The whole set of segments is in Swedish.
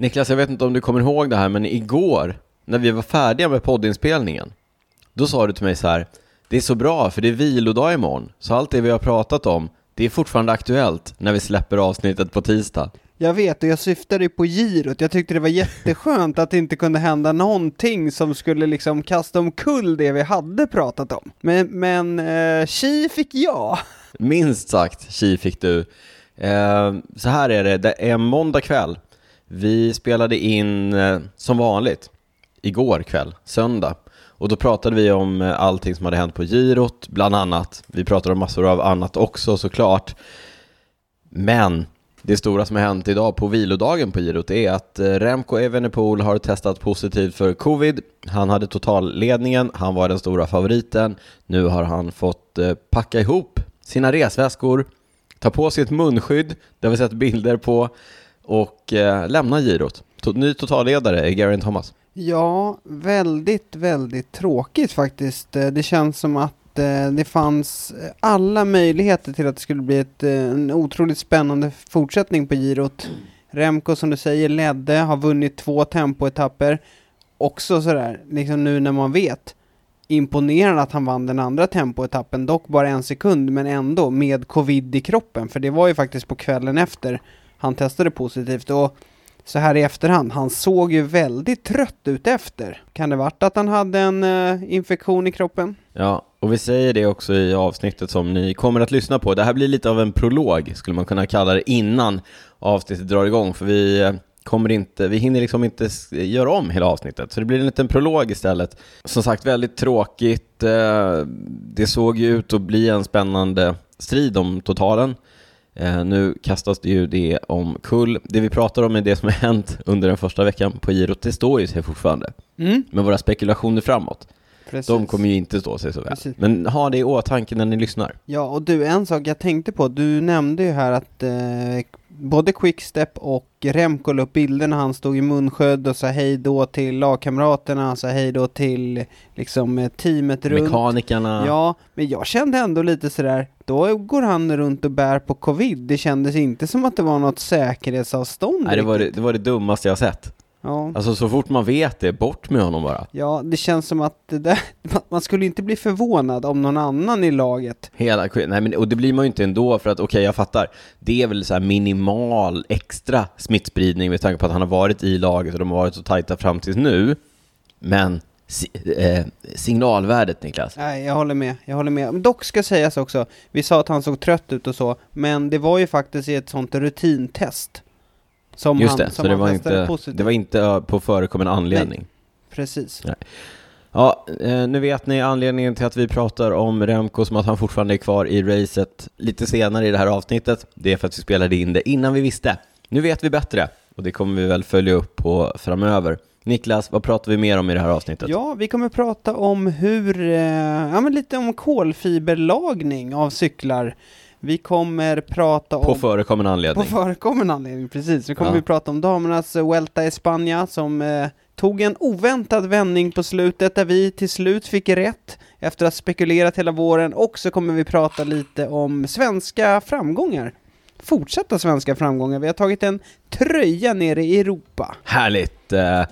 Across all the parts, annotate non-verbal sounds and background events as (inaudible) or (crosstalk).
Niklas, jag vet inte om du kommer ihåg det här, men igår när vi var färdiga med poddinspelningen, då sa du till mig så här, det är så bra för det är vilodag imorgon, så allt det vi har pratat om, det är fortfarande aktuellt när vi släpper avsnittet på tisdag. Jag vet, och jag syftade ju på girot. Jag tyckte det var jätteskönt att det inte kunde hända någonting som skulle liksom kasta omkull det vi hade pratat om. Men, men eh, tji fick jag. Minst sagt, tji fick du. Eh, så här är det, det är måndag kväll. Vi spelade in eh, som vanligt igår kväll, söndag. Och då pratade vi om eh, allting som hade hänt på girot, bland annat. Vi pratade om massor av annat också såklart. Men det stora som har hänt idag på vilodagen på girot är att eh, Remco Evenepoel har testat positivt för covid. Han hade totalledningen, han var den stora favoriten. Nu har han fått packa ihop sina resväskor, ta på sig ett munskydd, det har vi sett bilder på, och eh, lämna girot. Ny totalledare är Geraint Thomas. Ja, väldigt, väldigt tråkigt faktiskt. Eh, det känns som att eh, det fanns alla möjligheter till att det skulle bli ett, eh, en otroligt spännande fortsättning på girot. Remco som du säger ledde, har vunnit två tempoetapper. Också sådär, liksom nu när man vet. Imponerande att han vann den andra tempoetappen, dock bara en sekund, men ändå med covid i kroppen. För det var ju faktiskt på kvällen efter han testade positivt. Och så här i efterhand, han såg ju väldigt trött ut efter. Kan det varit att han hade en eh, infektion i kroppen? Ja, och vi säger det också i avsnittet som ni kommer att lyssna på. Det här blir lite av en prolog, skulle man kunna kalla det, innan avsnittet drar igång, för vi eh, kommer inte, vi hinner liksom inte göra om hela avsnittet, så det blir en liten prolog istället. Som sagt, väldigt tråkigt. Eh, det såg ju ut att bli en spännande strid om totalen. Eh, nu kastas det ju det om kull. Det vi pratar om är det som har hänt under den första veckan på girot, det står ju sig fortfarande. Mm. Men våra spekulationer framåt, Precis. de kommer ju inte stå sig så väl. Precis. Men ha det i åtanke när ni lyssnar. Ja, och du, en sak jag tänkte på, du nämnde ju här att eh, både Quickstep och Remco la upp bilder när han stod i munskydd och sa hej då till lagkamraterna, han sa hej då till liksom eh, teamet runt. Mekanikerna. Ja, men jag kände ändå lite sådär, då går han runt och bär på covid. Det kändes inte som att det var något säkerhetsavstånd Nej, det, var det, det var det dummaste jag sett. Ja. Alltså så fort man vet det, bort med honom bara. ja, det känns som att det där, (laughs) man skulle inte bli förvånad om någon annan i laget Hela, nej men, och det blir man ju inte ändå för att, okej jag fattar, det är väl så minimal extra smittspridning med tanke på att han har varit i laget och de har varit så tajta fram tills nu. Men si, eh, signalvärdet Niklas, Nej, jag håller med, jag håller med. Dock ska sägas också, vi sa att han såg trött ut och så, men det var ju faktiskt i ett sånt rutintest. Som just han, det, som så det var, inte, positivt. det var inte på förekommande anledning. Precis. Ja, eh, nu vet ni anledningen till att vi pratar om Remco som att han fortfarande är kvar i racet lite senare i det här avsnittet. Det är för att vi spelade in det innan vi visste. Nu vet vi bättre och det kommer vi väl följa upp på framöver. Niklas, vad pratar vi mer om i det här avsnittet? Ja, vi kommer prata om hur, eh, ja men lite om kolfiberlagning av cyklar. Vi kommer prata På om... På anledning. förekommande anledning, precis. Nu kommer Ja. vi prata om damernas eh, Vuelta i Spanien som eh, tog en oväntad vändning på slutet där vi till slut fick rätt efter att ha spekulerat hela våren och så kommer vi prata lite om svenska framgångar. Fortsatta svenska framgångar. Vi har tagit en tröja nere i Europa. Härligt! Eh,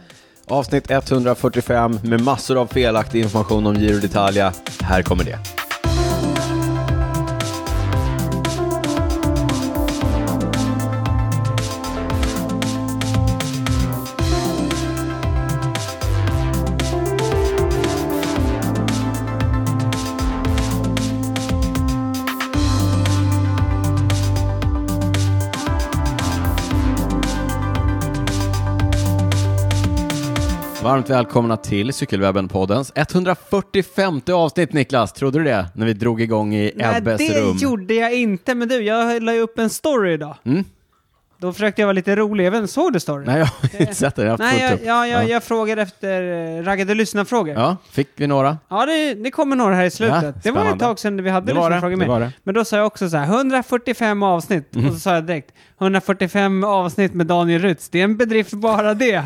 avsnitt 145 med massor av felaktig information om Giro d'Italia. Här kommer det. Varmt välkomna till Cykelwebben-poddens 145 avsnitt Niklas. Trodde du det? När vi drog igång i Ebbes det rum. gjorde jag inte, men du, jag la ju upp en story idag. Mm? Då försökte jag vara lite rolig, jag inte, såg du storyn? Nej, jag har inte sett det. Jag har haft Nej, jag, upp. ja, jag, Ja. jag frågade efter eh, raggade lyssnarfrågor. Ja, Ja, fick vi några? det, det kommer några här i slutet. Ja, det var ett tag sedan vi hade Det det, lyssnarfrågor det med. det. Men då sa jag också så här, 145 avsnitt. Mm. Och så sa jag direkt, 145 avsnitt med Daniel Rytz, det är en bedrift bara det.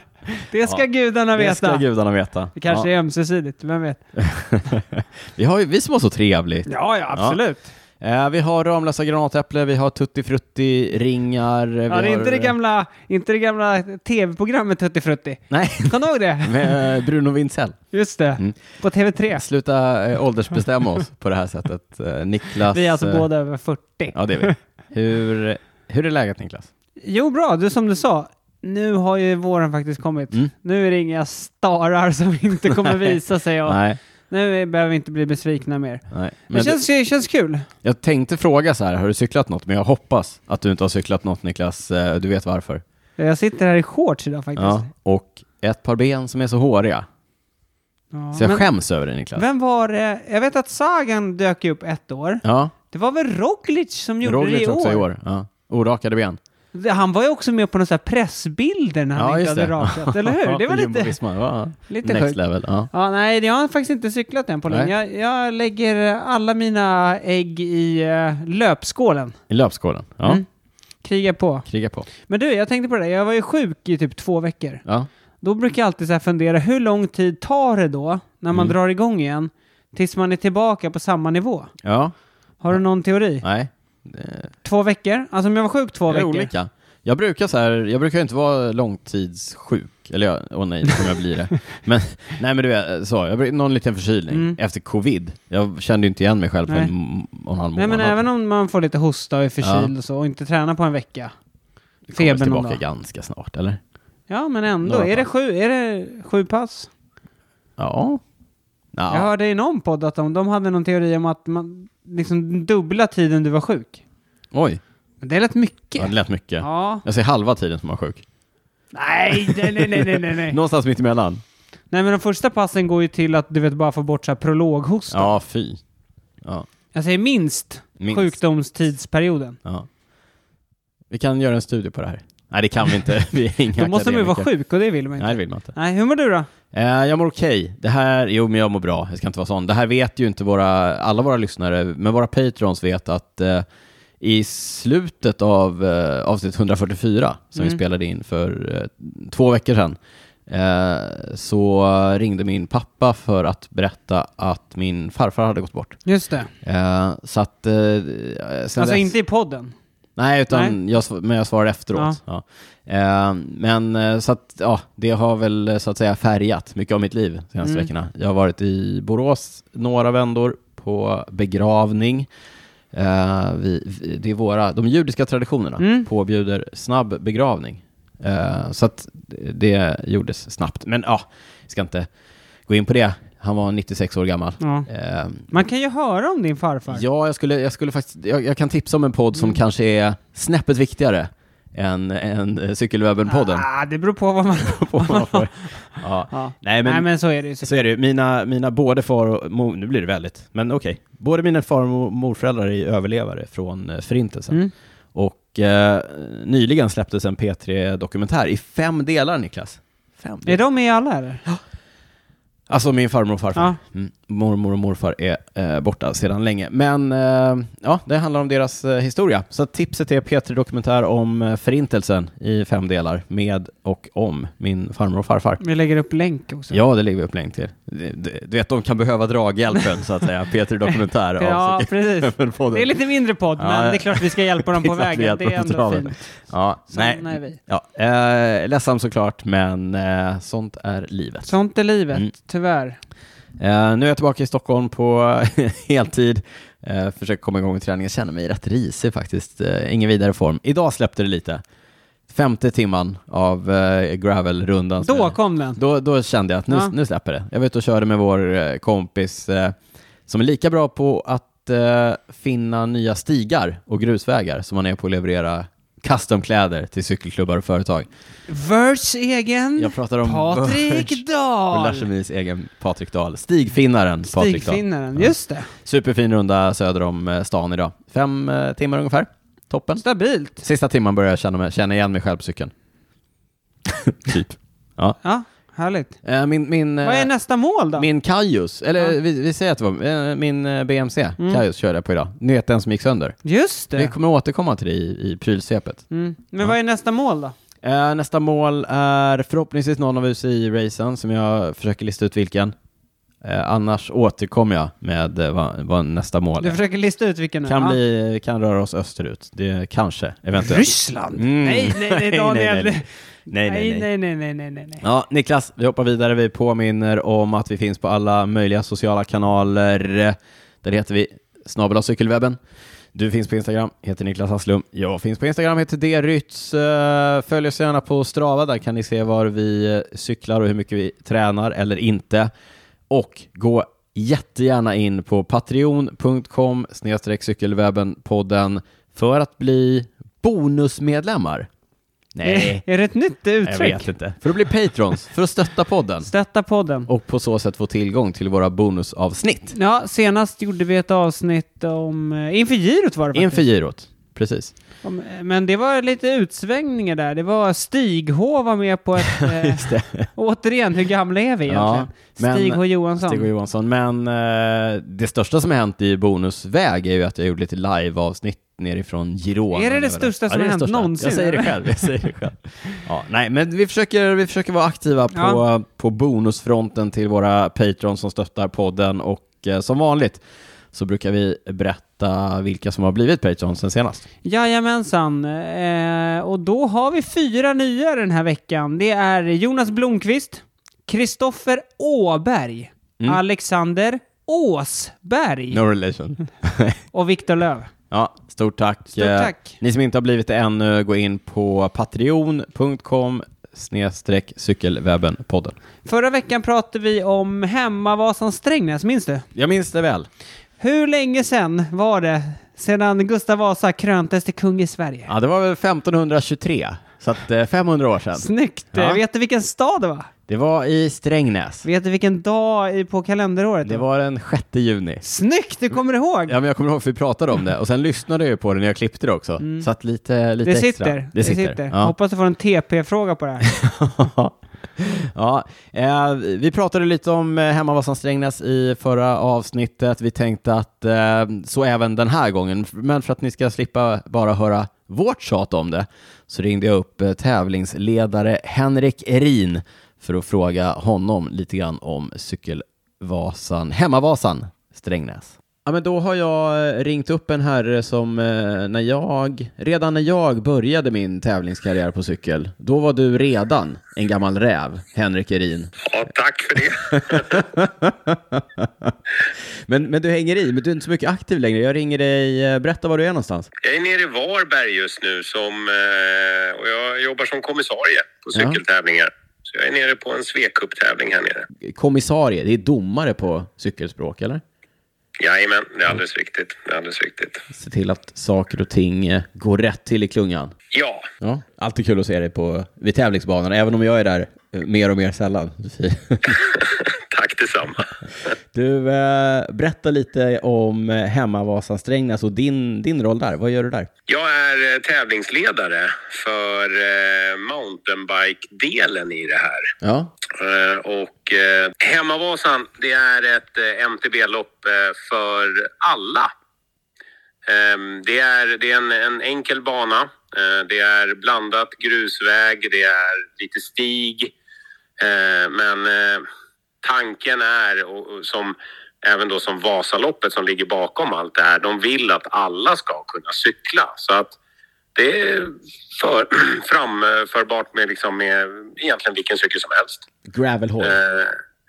(laughs) det ska Ja, gudarna Det veta. ska gudarna veta. Det kanske ja. är ömsesidigt, vem vet? (laughs) vi, har ju, vi som har så trevligt. Ja, ja, absolut. Eh, vi har Ramlösa granatäpple, vi har Tutti Frutti ringar. Ja, det är har, inte det gamla, inte det gamla tv-programmet Tutti Frutti. Nej, Kommer du ihåg det? (laughs) med eh, Bruno Wintzell. Just det, Mm. på TV3. Sluta eh, åldersbestämma oss på det här sättet. Eh, Niklas. Vi är alltså eh, båda över 40. Ja, det är vi. Hur, hur är läget Niklas? Jo, bra. Du som du sa, nu har ju våren faktiskt kommit. Mm. Nu är det inga starar som inte kommer (laughs) visa sig och Nej, nu behöver vi inte bli besvikna mer. nej. Men det känns, det känns kul. Jag tänkte fråga så här, har du cyklat något? Men jag hoppas att du inte har cyklat något Niklas. Eh, Du vet varför. Jag sitter här i shorts idag faktiskt. Ja, och ett par ben som är så håriga. Ja, Så jag men skäms över det Niklas. Vem var det? Jag vet att Sagan dök upp ett år. Ja, Det var väl Roglic som gjorde det Roglic i också år? i år. Ja. Orakade ben. Han var ju också med på några pressbilder när han Ja, inte hade det. rakat, eller hur? (laughs) Det var lite, ja. (laughs) lite Next sjukt. level. Ja. Ja, nej, jag har faktiskt inte cyklat än på länge. Jag, jag lägger alla mina ägg i uh, löpskålen. I löpskålen. Ja, Mm. Krigar på. kriga på. Men du, jag tänkte på det, jag var ju sjuk i typ två veckor. Ja. Då brukar jag alltid så fundera, hur lång tid tar det då, när man Mm. drar igång igen, tills man är tillbaka på samma nivå? ja, Har du någon teori? nej. Det Två veckor? Alltså om jag var sjuk två det är veckor? olika. Jag brukar så här, jag brukar inte vara långtidssjuk. Eller jag, åh nej, nu kommer jag bli det. (laughs) Men, nej men du vet, så, jag, bruk- någon liten förkylning Mm. efter covid. Jag kände ju inte igen mig själv på Nej. en m- och en halv Nej månad. men även om man får lite hosta och är förkyld Ja. och så, och inte tränar på en vecka. Det kommer Feber någon tillbaka dag. ganska snart, eller? Ja men ändå, Några är det, pass. sju, är det sju pass? Ja. Ja. Jag hörde i någon podd att de, de hade någon teori om att man liksom dubbla tiden du var sjuk. Oj, det är rätt mycket. ja, det lät mycket. Ja. Jag säger halva tiden som var sjuk. Nej, nej, nej, nej, nej, nej, nej. (laughs) Någonstans mitt emellan. Nej, men de första passen går ju till att du vet bara få bort så här prologhosta. Ja, fy. Ja, Jag säger minst, minst. sjukdomstidsperioden. Ja. Vi kan göra en studie på det här. Nej, det kan vi inte. (laughs) Vi är inga Då måste man ju vara sjuk och det vill man inte. Nej, det vill man inte. Nej, hur mår du då? Eh, jag mår okej. Det här, jo men jag mår bra. Jag ska inte vara sån. Det här vet ju inte våra, alla våra lyssnare, men våra patrons vet att eh, i slutet av eh, avsnitt 144, som vi Mm. spelade in för eh, två veckor sedan, eh, så ringde min pappa för att berätta att min farfar hade gått bort. Just det. Så att... Alltså dess- inte i podden. Nej, utan Jag, sv- men jag svarar efteråt. Ja. Eh, men eh, så att, ja, det har väl eh, så att säga färgat mycket av mitt liv de senaste Mm. veckorna. Jag har varit i Borås några vändor på begravning. Eh, vi, vi, det är våra, de judiska traditionerna Mm. påbjuder snabb begravning. Eh, så att det, gjordes snabbt. Men ja, jag ska inte gå in på det. Han var 96 år gammal. Ja. Eh, Man kan ju höra om din farfar. Ja, jag skulle, jag skulle faktiskt, jag, jag kan tipsa om en podd som Mm. kanske är snäppet viktigare än, än eh, Cykelwebben-podden. Ah, det beror på vad man... (laughs) På vad man får. (laughs) ja. Ja. Nej, men, Nej, men så är det ju. så är det ju. Mina, mina både far och mor, nu blir det väldigt, men okej. Både mina far och mor- morföräldrar är överlevare från eh, Förintelsen. Mm. Och eh, nyligen släpptes en P3-dokumentär i fem delar, Niklas. Fem Är de med alla eller? Alltså min farmor och farfar. Ja. Mm. Mormor och morfar är eh, borta sedan länge. Men eh, ja, det handlar om deras eh, historia. Så tipset är P3 Dokumentär om eh, Förintelsen i fem delar med och om min farmor och farfar. Vi lägger upp länk också. Ja, det lägger vi upp länk till. Du vet, de kan behöva draghjälpen så att säga. P3 Dokumentär (laughs) Ja, precis. (laughs) Det är lite mindre podd, Ja, men det är klart vi ska hjälpa dem på vägen. (laughs) Det är ändå fint. Ja, nej. Är vi. Ja, eh, ledsam såklart, men eh, sånt är livet. Sånt är livet, Mm. tyvärr. Eh, nu är jag tillbaka i Stockholm på (laughs) heltid. Uh, försöker komma igång med träningen. Jag känner mig rätt risig faktiskt. Uh, ingen vidare form. Idag släppte det lite. Femte timman av uh, gravelrundan. Då jag- kom den. då, då kände jag att nu, Ja. nu släpper det. Jag var ute och körde med vår kompis som är lika bra på att finna nya stigar och grusvägar som man är på att leverera customkläder till cykelklubbar och företag. Verts egen Jag pratar om Patrik och Dahl. Larsemis egen Patrik Dahl. Stigfinnaren Patrik Dahl. Stigfinnaren, Ja. just det. Superfin runda söder om eh, stan idag. Fem eh, timmar ungefär. Toppen. Stabilt. Sista timman börjar jag känna, mig, känna igen mig själv på cykeln. (laughs) typ. Ja, härligt. Eh, min, min, eh, Vad är nästa mål då? min Kaius, eller Ja. vi, vi säger att det var eh, min eh, BMC, Mm. Kaius körde jag på idag. Ni vet den som gick sönder. Just Vi det. kommer återkomma till det i, i prylsvepet. Mm. Men Ja. vad är nästa mål då? Eh, nästa mål är förhoppningsvis någon av UCI-racen som jag försöker lista ut vilken. Eh, annars återkommer jag med eh, vad, vad nästa mål Du är. försöker lista ut vilken Kan, ja. bli, kan röra oss österut. Det kanske, eventuellt. Ryssland? Mm. Nej, nej, nej, (laughs) Daniel. Nej, nej, nej, nej. nej, nej, nej, nej. Ja, Niklas, vi hoppar vidare. Vi påminner om att vi finns på alla möjliga sociala kanaler. Där heter vi snabel cykelwebben. Du finns på Instagram, heter Niklas Hasslum. Jag finns på Instagram, heter Drytz. Eh, Följ oss gärna på Strava, där kan ni se var vi eh, cyklar och hur mycket vi tränar eller inte. Och gå jättegärna in på patreon.com cykelwebben-podden för att bli bonusmedlemmar. Nej, Är, är det ett nytt jag uttryck? vet inte. För att bli patrons, för att stötta podden Stötta podden. och på så sätt få tillgång till våra bonusavsnitt Ja, senast gjorde vi ett avsnitt om... eh, Inför girot var det faktiskt. inför girot. Precis. Om, eh, Men det var lite utsvängningar där. Det var Stig H var med på ett... (laughs) eh, Just det. återigen, hur gamla är vi Ja, egentligen? men- Stig H Johansson. Stig och Johansson. Men eh, det största som har hänt i bonusväg är ju att jag gjorde lite live-avsnitt nerifrån Girona. Är det det största som är har hänt största. någonsin, Jag säger det själv. Jag säger det själv. (laughs) Ja, nej, men vi försöker, vi försöker vara aktiva på, Ja. på bonusfronten till våra patrons som stöttar podden och eh, som vanligt så brukar vi berätta vilka som har blivit patrons sen senast. Jajamensan. Eh, och då har vi fyra nya den här veckan. Det är Jonas Blomqvist, Kristoffer Åberg, Mm. Alexander Åsberg No relation. (laughs) och Viktor Löv. Ja, stort tack. Stort Eh, tack. Ni som inte har blivit det ännu, gå in på patreon.com snedstreck cykelwebben-podden. Förra veckan pratade vi om Hemmavasan Strängnäs, minns du? Jag minns det väl. Hur länge sedan var det sedan Gustav Vasa kröntes till kung i Sverige? Ja, det var väl 1523, så att eh, 500 år sedan. Snyggt! Ja. Vet du vilken stad det var? Det var i Strängnäs. Vet du vilken dag i- på kalenderåret Det var den 6 juni. Snyggt! Du kommer ihåg! Ja, men jag kommer ihåg för vi pratade om det och sen lyssnade jag ju på det när jag klippte det också. Så att lite, lite Mm. det extra. sitter. Det sitter. Ja. Hoppas du får en TP-fråga på det här. (laughs) ja, eh, vi pratade lite om eh, Hemmavasan Strängnäs i förra avsnittet. Vi tänkte att eh, så även den här gången, men för att ni ska slippa bara höra vårt tjat om det så ringde jag upp eh, tävlingsledare Henrik Erin för att fråga honom lite grann om cykelvasan, Hemmavasan Strängnäs. Ja, men då har jag eh, ringt upp en herre som eh, när jag, redan när jag började min tävlingskarriär på cykel, då var du redan en gammal räv, Henrik Erin. Ja, tack för det. (laughs) Men, men du hänger i, men du är inte så mycket aktiv längre. Jag ringer dig, eh, berätta var du är någonstans. Jag är nere i Varberg just nu som, eh, och jag jobbar som kommissarie på Ja. Så jag är nere på en svekupptävling här nere. Kommissarie, det är domare på cykelspråk, eller? Jajamän, det är alldeles riktigt. Det är alldeles riktigt. Se till att saker och ting eh, går rätt till i klungan. Ja, Ja, alltid kul att se dig på, vid tävlingsbanan, även om jag är där eh, mer och mer sällan. (laughs) detsamma. (laughs) Du, eh, berätta lite om eh, Hemmavasan Strängnäs och din, din roll där. Vad gör du där? Jag är eh, tävlingsledare för eh, mountainbike-delen i det här. Ja, Eh, och eh, Hemmavasan, det är ett MTB-lopp för alla. Ehm, det är, det är en, en enkel bana. Det är blandat grusväg, det är lite stig. Men tanken är, och, och som även då som Vasaloppet som ligger bakom allt det här, de vill att alla ska kunna cykla. Så att det är för, (clears throat) framförbart med, liksom med egentligen vilken cykel som helst. gravelhoj. Eh,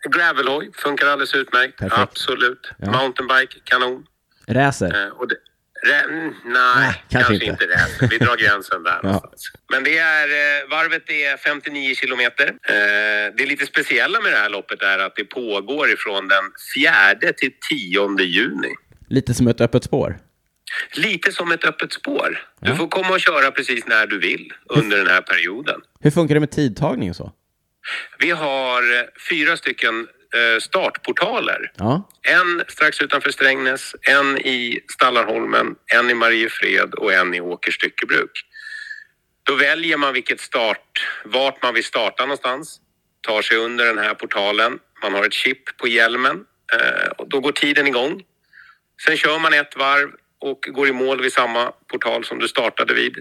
gravelhoj funkar alldeles utmärkt. Perfekt. Absolut. Ja. Mountainbike, kanon. Racer. Eh, och det, nej, Nej, kanske inte. inte. det. Vi drar gränsen där (laughs) Ja. Men det är, eh, varvet är 59 kilometer. Eh, det lite speciella med det här loppet är att det pågår ifrån den 4 till 10 juni. Lite som ett öppet spår. Lite som ett öppet spår. Du Ja. får komma och köra precis när du vill under den här perioden. Hur funkar det med tidtagning och så? Vi har eh, fyra stycken startportaler. Ja, En strax utanför Strängnäs, en i Stallarholmen, en i Mariefred och en i Åkers styckebruk. Då väljer man vilket start, vart man vill starta någonstans, tar sig under den här portalen. Man har ett chip på hjälmen eh, och då går tiden igång. Sen kör man ett varv och går i mål vid samma portal som du startade vid.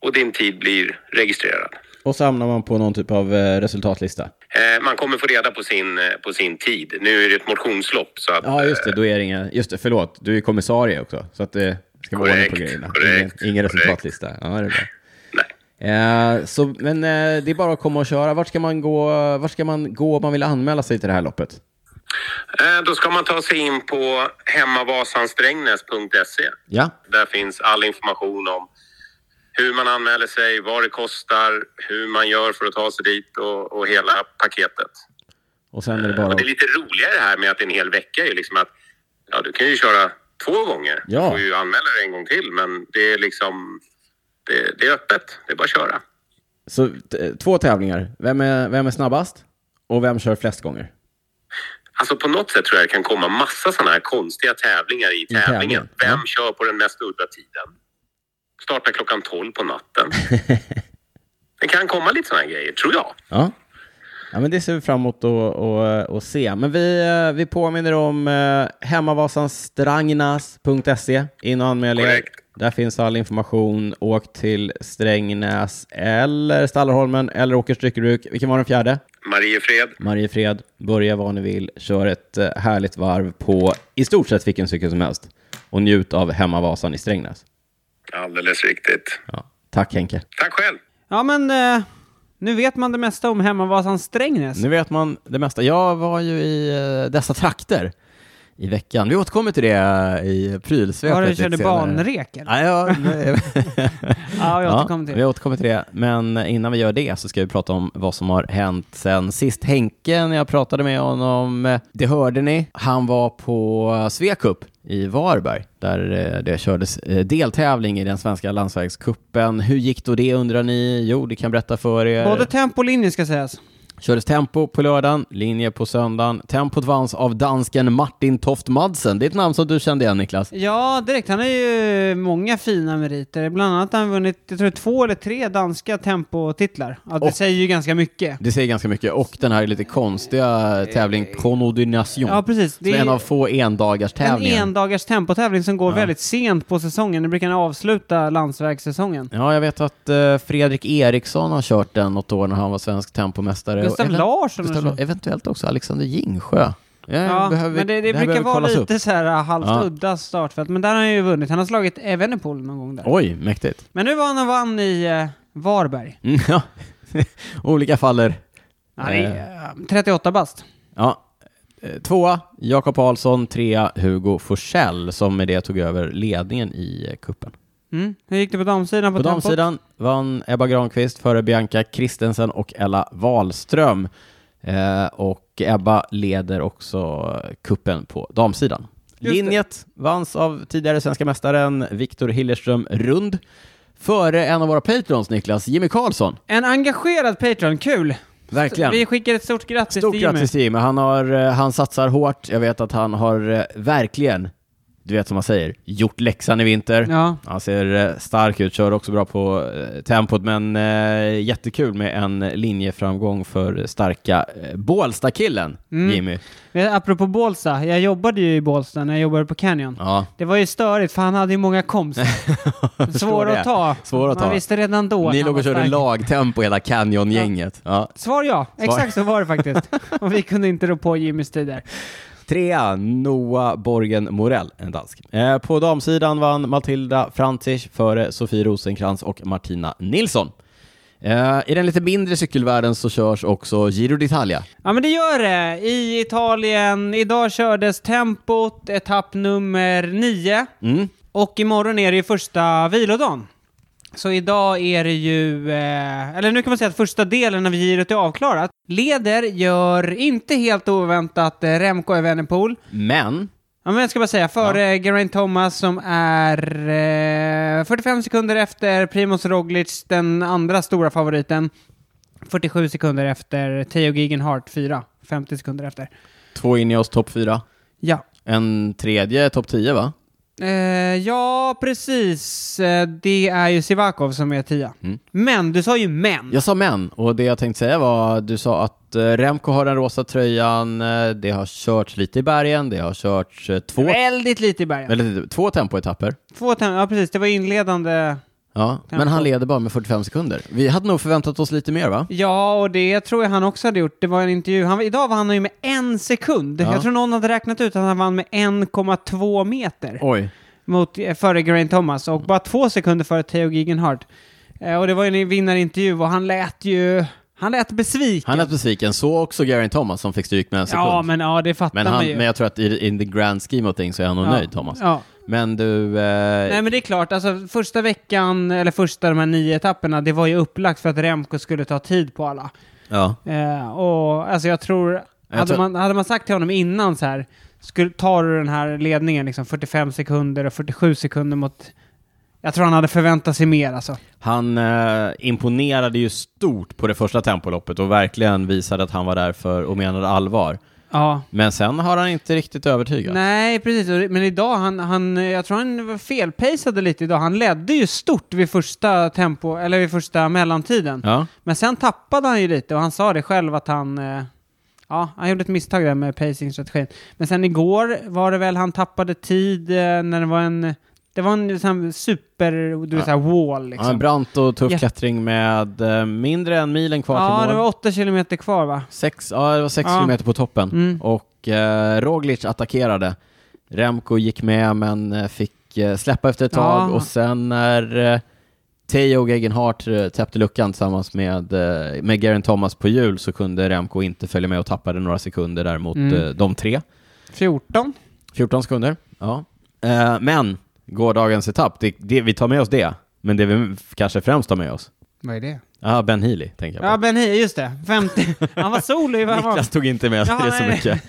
Och din tid blir registrerad. Och så hamnar man på någon typ av eh, resultatlista. Eh, man kommer få reda på sin, eh, på sin tid. Nu är det ett motionslopp så att... Ja, just det. Då är det inga... Just det, förlåt. Du är kommissarie också. Så att det ska vara ordning på grejerna. korrekt, ingen, ingen korrekt. resultatlista. Ja, det är bra. Eh, så, men eh, det är bara att komma och köra. Vart ska man gå, vart ska man gå om man vill anmäla sig till det här loppet? Eh, då ska man ta sig in på hemmavasansträngnäs.se. Ja, Där finns all information om hur man anmäler sig, vad det kostar, hur man gör för att ta sig dit och, och hela paketet. och sen är det bara... Och det är lite roligare här med att det är en hel vecka är liksom att ja, du kan ju köra två gånger. Ja. Du får ju anmäla dig en gång till, men det är liksom det, det är öppet. Det är bara att köra. Så t- två tävlingar. Vem är, vem är snabbast? Och vem kör flest gånger? Alltså på något sätt tror jag det kan komma massa sådana här konstiga tävlingar i tävlingen. tävlingen, Vem ja. kör på den mest udda tiden? Startar klockan 12 på natten. (laughs) det kan komma lite sådana grejer, tror jag. Ja. Ja, men det ser vi fram emot att se. Men vi, eh, vi påminner om eh, hemmavasanstrangnas.se. In och anmäl er. Korrekt. Där finns all information. Åk till Strängnäs eller Stallarholmen eller Åkers Dryckebruk. Vilken var den fjärde? Mariefred, Mariefred. Börja var ni vill. Kör ett eh, härligt varv på i stort sett vilken cykel som helst. Och njut av Hemmavasan i Strängnäs. Alldeles riktigt. Ja. Tack Henke. Tack själv. Ja, men eh, nu vet man det mesta om Hemmavasan Strängnäs. Nu vet man det mesta. Jag var ju i eh, dessa trakter i veckan. Vi återkommer till det i prylsvepet Var du körde banrek? Ja, ja, nej. (laughs) Ja, ja, återkommer till vi det. återkommer till det. Men innan vi gör det så ska vi prata om vad som har hänt sen sist. Henke, när jag pratade med honom, eh, det hörde ni. Han var på Svecup i Varberg där eh, det kördes eh, deltävling i den svenska landsvägskuppen. Hur gick då det undrar ni? Jo, det kan jag berätta för er. Både tempo och linje ska sägas. Kördes tempo på lördagen, linje på söndagen. Tempot vanns av dansken Martin Toft Madsen. Det är ett namn som du kände igen Niklas. Ja, direkt. Han har ju många fina meriter. Bland annat har han vunnit, jag tror två eller tre danska tempotitlar. Ja, det Och- säger ju ganska mycket. Det säger ganska mycket. Och den här lite konstiga tävling Conodination. Ja, precis. som är en av få endagars en tävlingar. endagars tempotävling som går Ja. väldigt sent på säsongen. Det brukar avsluta landsvägssäsongen. Ja, jag vet att eh, Fredrik Eriksson har kört den något år när han var svensk tempomästare. Gustav Eller- Larsson och Gustav, så. Eventuellt också Alexander Gingsjö. Ja, Ja, behöver- men det, det här brukar vara lite upp. så här uh, halvt Ja. udda startfält. Men där har han ju vunnit. Han har slagit Evenepoel någon gång där. Oj, mäktigt. Men nu var han och vann i uh, Varberg. Mm, (laughs) ja. Olika faller. Han är uh, 38 bast. Ja. Eh, Tvåa, Jakob Paulsson. Trea, Hugo Forsell, som med det tog över ledningen i eh, kuppen. Mm. Hur gick det på damsidan på, På damsidan vann Ebba Granqvist före Bianca Kristensen och Ella Wahlström. Eh, och Ebba leder också kuppen på damsidan. Linjet vanns av tidigare svenska mästaren Viktor Hillerström Rund. Före en av våra patrons, Niklas, Jimmy Karlsson. En engagerad Patreon, kul! Verkligen. Vi skickar ett stort grattis Stort till Jimmy. grattis till Jimmy. Han, har, eh, han satsar hårt. Jag vet att han har eh, verkligen, du vet som man säger, gjort läxan i vinter. Ja. Han ser eh, stark ut, kör också bra på eh, tempot, men eh, jättekul med en linjeframgång för starka eh, Bålsta-killen, Mm. Jimmy. Men Apropå Bålsta, jag jobbade ju i Bålsta när jag jobbade på Canyon. Ja, Det var ju störigt för han hade ju många komps. (laughs) förstår Svår att ta. Svår att Man ta. visste redan då Ni låg och körde stark. lagtempo hela Canyon-gänget. Ja. Svar ja, exakt så var det faktiskt. och vi kunde inte rå på Jimmys tider. Trea, Noah Borgen Morell, en dansk. Eh, på damsidan vann Matilda Frantzisch före Sofie Rosenkrantz och Martina Nilsson. Eh, I den lite mindre cykelvärlden så körs också Giro d'Italia. Ja men det gör det. I Italien, idag kördes tempot, etapp nummer nio. Mm. Och imorgon är det ju första vilodagen. Så idag är det ju, eh, eller nu kan man säga att första delen av girot är avklarat. Leder gör inte helt oväntat eh, Remco Evenepoel. Men, Ja, men jag ska bara säga, före Geraint Thomas som är eh, 45 sekunder efter Primoz Roglic, den andra stora favoriten. 47 sekunder efter Theo Gegenhardt, 4. 50 sekunder efter. två in i oss topp fyra. Ja. En tredje topp 10 va? Eh, ja, precis. Eh, det är ju Sivakov som är 10. Mm. Men, du sa ju men. Jag sa men, och det jag tänkte säga var, du sa att eh, Remco har den rosa tröjan, det har körts lite i bergen, det har körts två, Väldigt lite i början. eller, två tempoetapper. Två tem- ja precis, det var inledande Ja, men han leder bara med 45 sekunder. Vi hade nog förväntat oss lite mer va? Ja, och det tror jag han också hade gjort. Det var en intervju. Han, idag vann han ju med en sekund. Ja. Jag tror någon hade räknat ut att han vann med 1,2 meter Oj. mot, eh, före Geraint Thomas och bara två sekunder före Theo Gegenhardt. Eh, och det var ju en vinnarintervju och han lät ju... Han lät besviken. Han lät besviken, så också Geraint Thomas som fick stryk med en sekund. Ja, men ja, det fattar men, man han, ju. men jag tror att i in the grand scheme of things så är han nog ja. nöjd Thomas. Ja. Men du... Eh, Nej men det är klart, alltså första veckan, eller första de här nio etapperna, det var ju upplagt för att Remco skulle ta tid på alla. ja. Eh, och alltså jag tror, Jag hade, tror- Man, hade man sagt till honom innan så här, skulle, tar du den här ledningen liksom 45 sekunder och 47 sekunder mot... Jag tror han hade förväntat sig mer alltså. Han eh, imponerade ju stort på det första tempoloppet och verkligen visade att han var där för och menade allvar. Ja. Men sen har han inte riktigt övertygat. Nej, precis. Men idag, han, han, jag tror han var felpacade lite idag. Han ledde ju stort vid första tempo, eller vid första mellantiden. Ja. Men sen tappade han ju lite och han sa det själv att han... Eh, ja, han gjorde ett misstag där med pacing-strategin. Men sen igår var det väl han tappade tid eh, när det var en... Det var en sån super, du vet såhär wall Ja, liksom. en brant och tuff Ja. klättring med eh, mindre än milen kvar Ja, till det mål. var åtta kilometer kvar va? Sex, ja, det var sex Ja. kilometer på toppen. Mm. Och eh, Roglic attackerade. Remco gick med men eh, fick eh, släppa efter ett tag Ja. och sen när eh, Theo Gegenhardt eh, täppte luckan tillsammans med, eh, med Geraint Thomas på hjul så kunde Remco inte följa med och tappade några sekunder där mot Mm. de tre. 14? 14 sekunder, ja. Men gårdagens etapp, det, det, vi tar med oss det. Men det vi kanske främst tar med oss, Vad är det? ja Ben Healy tänker jag på. Ja, Ben Hie, just det. 50. Han var solo i... (laughs) Niklas tog inte med sig Ja, det så nej. mycket.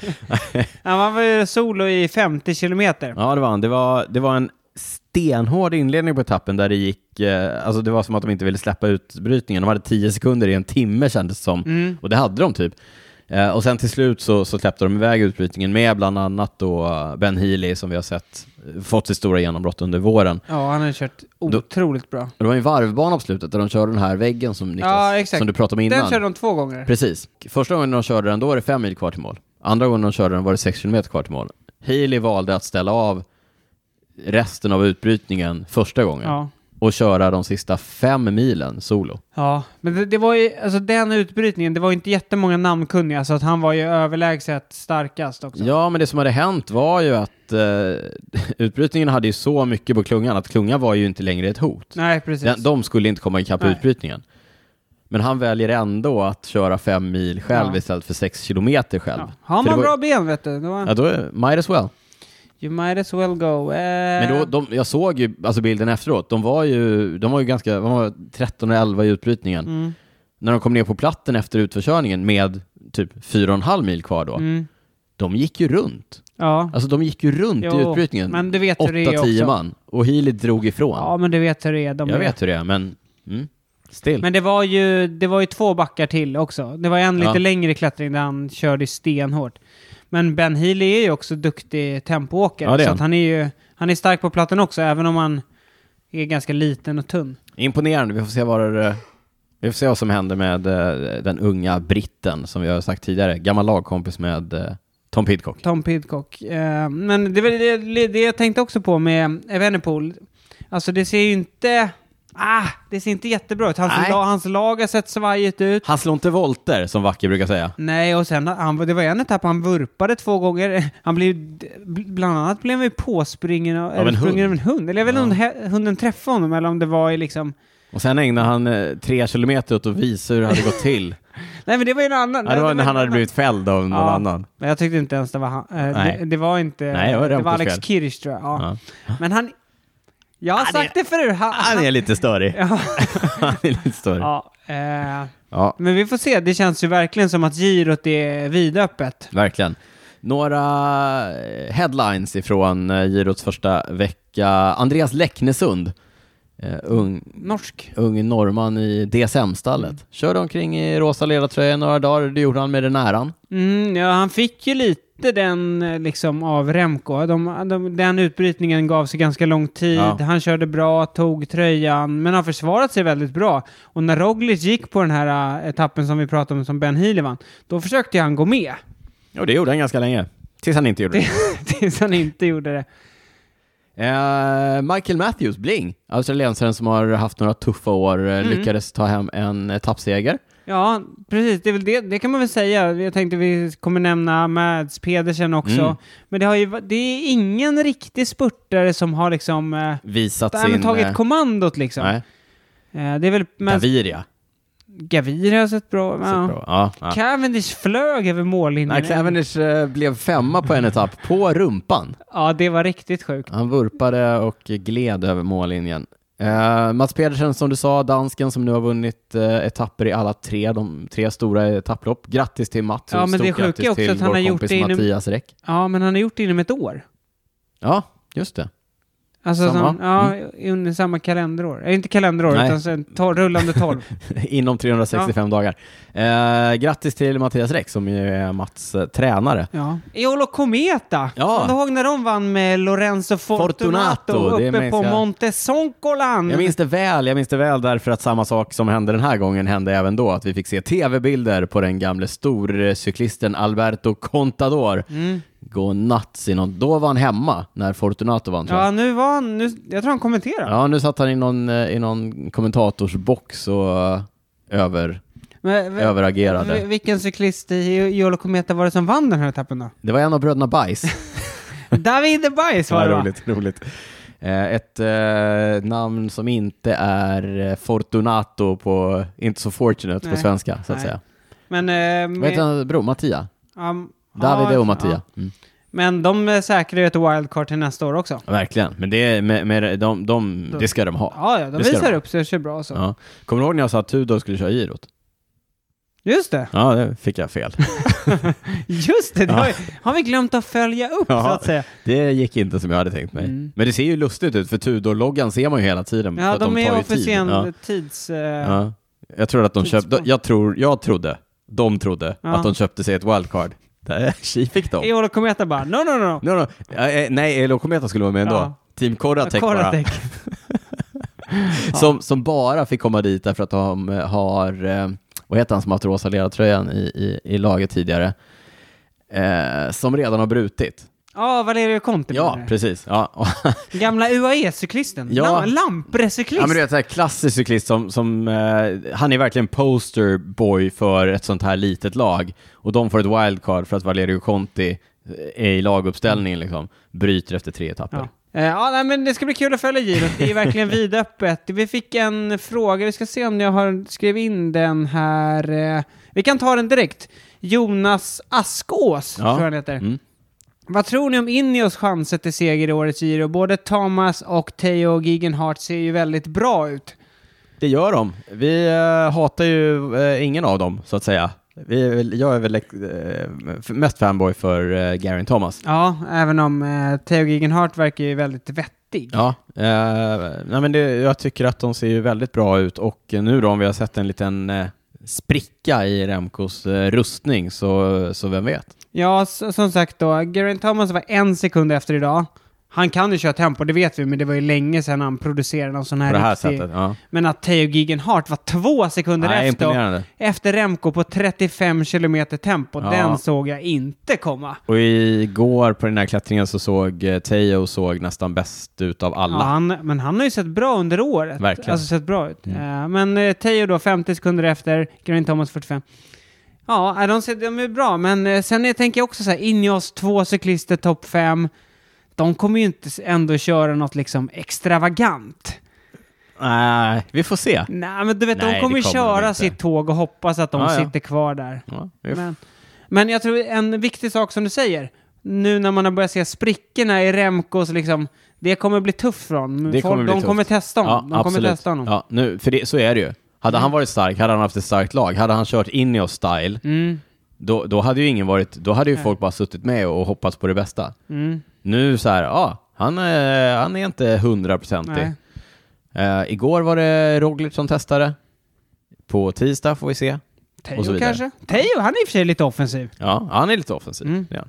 (laughs) han var solo i 50 kilometer. Ja, det var han. Det var, det var en stenhård inledning på etappen där det gick, eh, alltså det var som att de inte ville släppa utbrytningen. De hade 10 sekunder i en timme kändes det som, Mm. och det hade de typ. Eh, och sen till slut så, så släppte de iväg utbrytningen med bland annat då eh, Ben Healy som vi har sett eh, fått sitt stora genombrott under våren. Ja, han har kört otroligt bra. Och det var en varvbana på slutet där de körde den här väggen som, Niklas, Ja, som du pratade om innan. Den körde de två gånger. Precis. Första gången de körde den, då var det fem mil kvar till mål. Andra gången de körde den var det sex kilometer kvar till mål. Healy valde att ställa av resten av utbrytningen första gången Ja. Och köra de sista fem milen solo. Ja, men det, det var ju, alltså den utbrytningen, det var ju inte jättemånga namnkunniga, så att han var ju överlägset starkast också. Ja, men det som hade hänt var ju att eh, (laughs) utbrytningen hade ju så mycket på klungan att klungan var ju inte längre ett hot. Nej, precis. Den, de skulle inte komma ikapp Nej. utbrytningen. Men han väljer ändå att köra fem mil själv Ja. istället för sex kilometer själv. ja. Har man bra ben, vet du, då, Ja, då might as well. You might as well go. Eh, Men då, de, jag såg ju alltså bilden efteråt, de var ju, de var ju ganska, de var 13 och 11 i utbrytningen. Mm, När de kom ner på platten efter utförkörningen med typ 4,5 mil kvar då, mm, de gick ju runt. ja. Alltså de gick ju runt i Jo, utbrytningen. men du vet hur det är 8-10 också. man. Och Healy drog ifrån. Ja, men du vet hur det är. De jag är. vet hur det är, men mm, still. Men det var, ju, det var ju två backar till också. Det var en lite Ja. längre klättring där han körde stenhårt. Men Ben Healy är ju också duktig tempoåkare. Ja, det är så han. att han är ju han är stark på platten också, även om han är ganska liten och tunn. Imponerande, vi får se vad det, vi får se vad som händer med eh, den unga britten som vi har sagt tidigare, gammal lagkompis med eh, Tom Pidcock. Tom Pidcock. Eh, men det var det, det, det jag tänkte också på med Evenepoel. Alltså det ser ju inte... Ah, det ser inte jättebra ut. Hans, Nej. la, hans lag har sett svajigt ut. Han slår inte volter, som Vacke brukar säga. Nej, och sen han, det var en etapp han vurpade två gånger. Han blev, bland annat blev han ju påspringen av, eller en hund. av en hund. Eller jag vet inte om he- hunden träffade honom eller om det var i liksom... Och sen ägnade han eh, tre kilometer åt att visa hur det hade gått till. (laughs) Nej men det var ju en annan. ja, det var när han hade blivit fälld av någon Ja. annan. Men jag tyckte inte ens det var han. Eh, Nej. det, det var inte... Nej, det var det var Alex. Kirch tror jag. Ja. Ja. Men han... Jag har Han sagt det förut. Han, Han är lite störig. Ja. (laughs) han är lite störig. ja, eh, Ja, men vi får se. Det känns ju verkligen som att girot är vidöppet. verkligen. Några headlines ifrån eh, Girots första vecka. Andreas Läcknesund, eh, ung, Norsk. ung norrman i DSM-stallet. Körde omkring i rosa ledartröja några dagar, det gjorde han med den äran. Mm, ja, han fick ju lite den eh, liksom av Remco. De, de, den utbrytningen gav sig ganska lång tid. Ja. Han körde bra, tog tröjan, men har försvarat sig väldigt bra. Och när Roglic gick på den här eh, etappen som vi pratade om som Ben Healy vann, då försökte han gå med. Och det gjorde han ganska länge. Tills han inte gjorde det. (laughs) Tills han inte gjorde det. Eh, Michael Matthews, Bling, australiensaren som har haft några tuffa år, Mm. lyckades ta hem en etappseger. Ja, precis. Det, är väl det, det kan man väl säga. Jag tänkte vi kommer nämna Mads Pedersen också. Mm. Men det, har ju, det är ingen riktig spurtare som har liksom eh, Visat men sin... tagit eh, kommandot liksom. nej, Eh, det är väl mest Gaviria. Gaviria har sett bra. Så Ja. bra. Ja, ja. Cavendish flög över mållinjen. Nej, Cavendish blev femma på en etapp på rumpan. Ja, det var riktigt sjukt. Han vurpade och gled över mållinjen. Eh, Mats Pedersen, som du sa, dansken som nu har vunnit eh, etapper i alla tre, de tre stora etapplopp. Grattis till Mats Ja, och men det stort är grattis också till att han vår har gjort kompis det inom- Mattias Räck. Ja, men han har gjort det inom ett år. Ja, just det. Alltså, Samma? Som, ja, under samma kalenderår. Eh, inte kalenderår, Nej. utan sen, tol, rullande 12. (laughs) Inom 365 dagar. Eh, grattis till Mattias Räck som ju är Mats eh, tränare. ja. Eolo Cometa! Ja. Kommer du ihåg när de vann med Lorenzo Fortunato, Fortunato, uppe på jag. Monte Soncolan? Jag minns det väl, jag minns det väl därför att samma sak som hände den här gången hände även då, att vi fick se tv-bilder på den gamle storcyklisten Alberto Contador Mm. Gå nuts i någon, då var han hemma när Fortunato vann tror jag. Ja, nu var han... Nu, jag tror han kommenterar. Ja, nu satt han i någon, eh, i någon kommentatorsbox och eh, över, Men, överagerade. vilken cyklist i Eolo Cometa var det som vann den här etappen då? Det var en av bröderna Bajs. (laughs) David Bajs var det va? roligt, roligt. Eh, Ett eh, namn som inte är Fortunato på, inte så fortunate på Nej. svenska så att Nej. säga. Men... Eh, Vad heter med, han bror? Mattia? um, David och Mattia. Mm. Men de säkrar ju ett wildcard till nästa år också. Ja, Verkligen, men det, med, med, de, de, det ska de ha. Ja, ja, de visar de. upp sig och kör bra så. Ja. Kommer du ihåg när jag sa att Tudor skulle köra girot? Just det, Ja, det fick jag fel. (laughs) just det! det Ja. har, har vi glömt att följa upp Ja. så att säga. Det gick inte som jag hade tänkt mig. Mm. Men det ser ju lustigt ut, för Tudor-loggan ser man ju hela tiden. Ja, de, tar är tid. officiell Ja. tids... eh, Ja. Jag tror att de köpte, jag, tror, jag trodde, de trodde, att de köpte sig ett wildcard. Tji (laughs) fick de. Eolo Cometa bara, no, no, no. No, no. Eh, nej, Elo Kometa skulle vara med ändå. Ja. Team Coratec bara. (laughs) Som, som bara fick komma dit därför att de eh, har, eh, vad heter han som har haft rosa ledartröjan i, i, i laget tidigare? Eh, som redan har brutit. Ja, Valerio Conti Ja, menar du? precis. Ja. (laughs) Gamla UAE-cyklisten. Ja. Lam- Lampre-cyklist. Ja men du vet, så här klassisk cyklist som, som eh, han är verkligen poster boy för ett sånt här litet lag. Och de får ett wildcard för att Valerio Conti eh, är i laguppställningen liksom, bryter efter tre etapper. Ja. Eh, ja, nej, men det ska bli kul att följa girot. Det är verkligen (laughs) vidöppet. Vi fick en fråga, vi ska se om jag har skrivit in den här. Eh, vi kan ta den direkt. Jonas Askås, Ja. tror jag han heter. Mm. Vad tror ni om Ineos chanser till seger i årets Giro? Både Thomas och Theo Gegenhardt ser ju väldigt bra ut. Det gör de. Vi eh, hatar ju eh, ingen av dem, så att säga. Vi är väl, jag är väl eh, mest fanboy för eh, Garen Thomas. Ja, även om eh, Theo Gegenhardt verkar ju väldigt vettig. Ja, eh, nej men det, jag tycker att de ser ju väldigt bra ut och nu då om vi har sett en liten eh, spricka i Remcos eh, rustning så, så vem vet? Ja, som sagt då, Geraint Thomas var en sekund efter idag. Han kan ju köra tempo, det vet vi, men det var ju länge sedan han producerade någon sån här På det här riktig- sättet. Ja. Men att Theo Gegenhardt var två sekunder Nej, efter, efter Remco på 35 km tempo, Ja. den såg jag inte komma. Och igår på den här klättringen så såg eh, Theo såg nästan bäst ut av alla. Ja, han, men han har ju sett bra under året. Verkligen. Alltså sett bra ut. Mm. Eh, men eh, Theo då, 50 sekunder efter, Geraint Thomas 45. Ja, eh, de, ser, de är bra, men eh, sen är, tänker jag också så här, Ineos, två cyklister topp fem. De kommer ju inte ändå köra något liksom extravagant. Nej, vi får se. Nej, men du vet, Nej, de kommer kommer köra inte. sitt tåg och hoppas att de Ja, ja. sitter kvar där. Ja, Men, men jag tror en viktig sak som du säger, nu när man har börjat se sprickorna i Remcos liksom, det kommer bli tufft för honom. Det Folk, kommer bli de tufft. kommer testa honom. de kommer testa honom. Ja, nu, för det, så är det ju. Hade han varit stark, hade han haft ett starkt lag, hade han kört Ineos style, Mm, då, då hade ju ingen varit, då hade ju folk bara suttit med och hoppats på det bästa. mm, Nu så här, ja, han, är- han är inte hundraprocentig. Uh, igår var det Roglic som testade. På tisdag får vi se. Teo kanske? Teo, han är i och för sig lite offensiv. Ja, han är lite offensiv. Mm. Ja.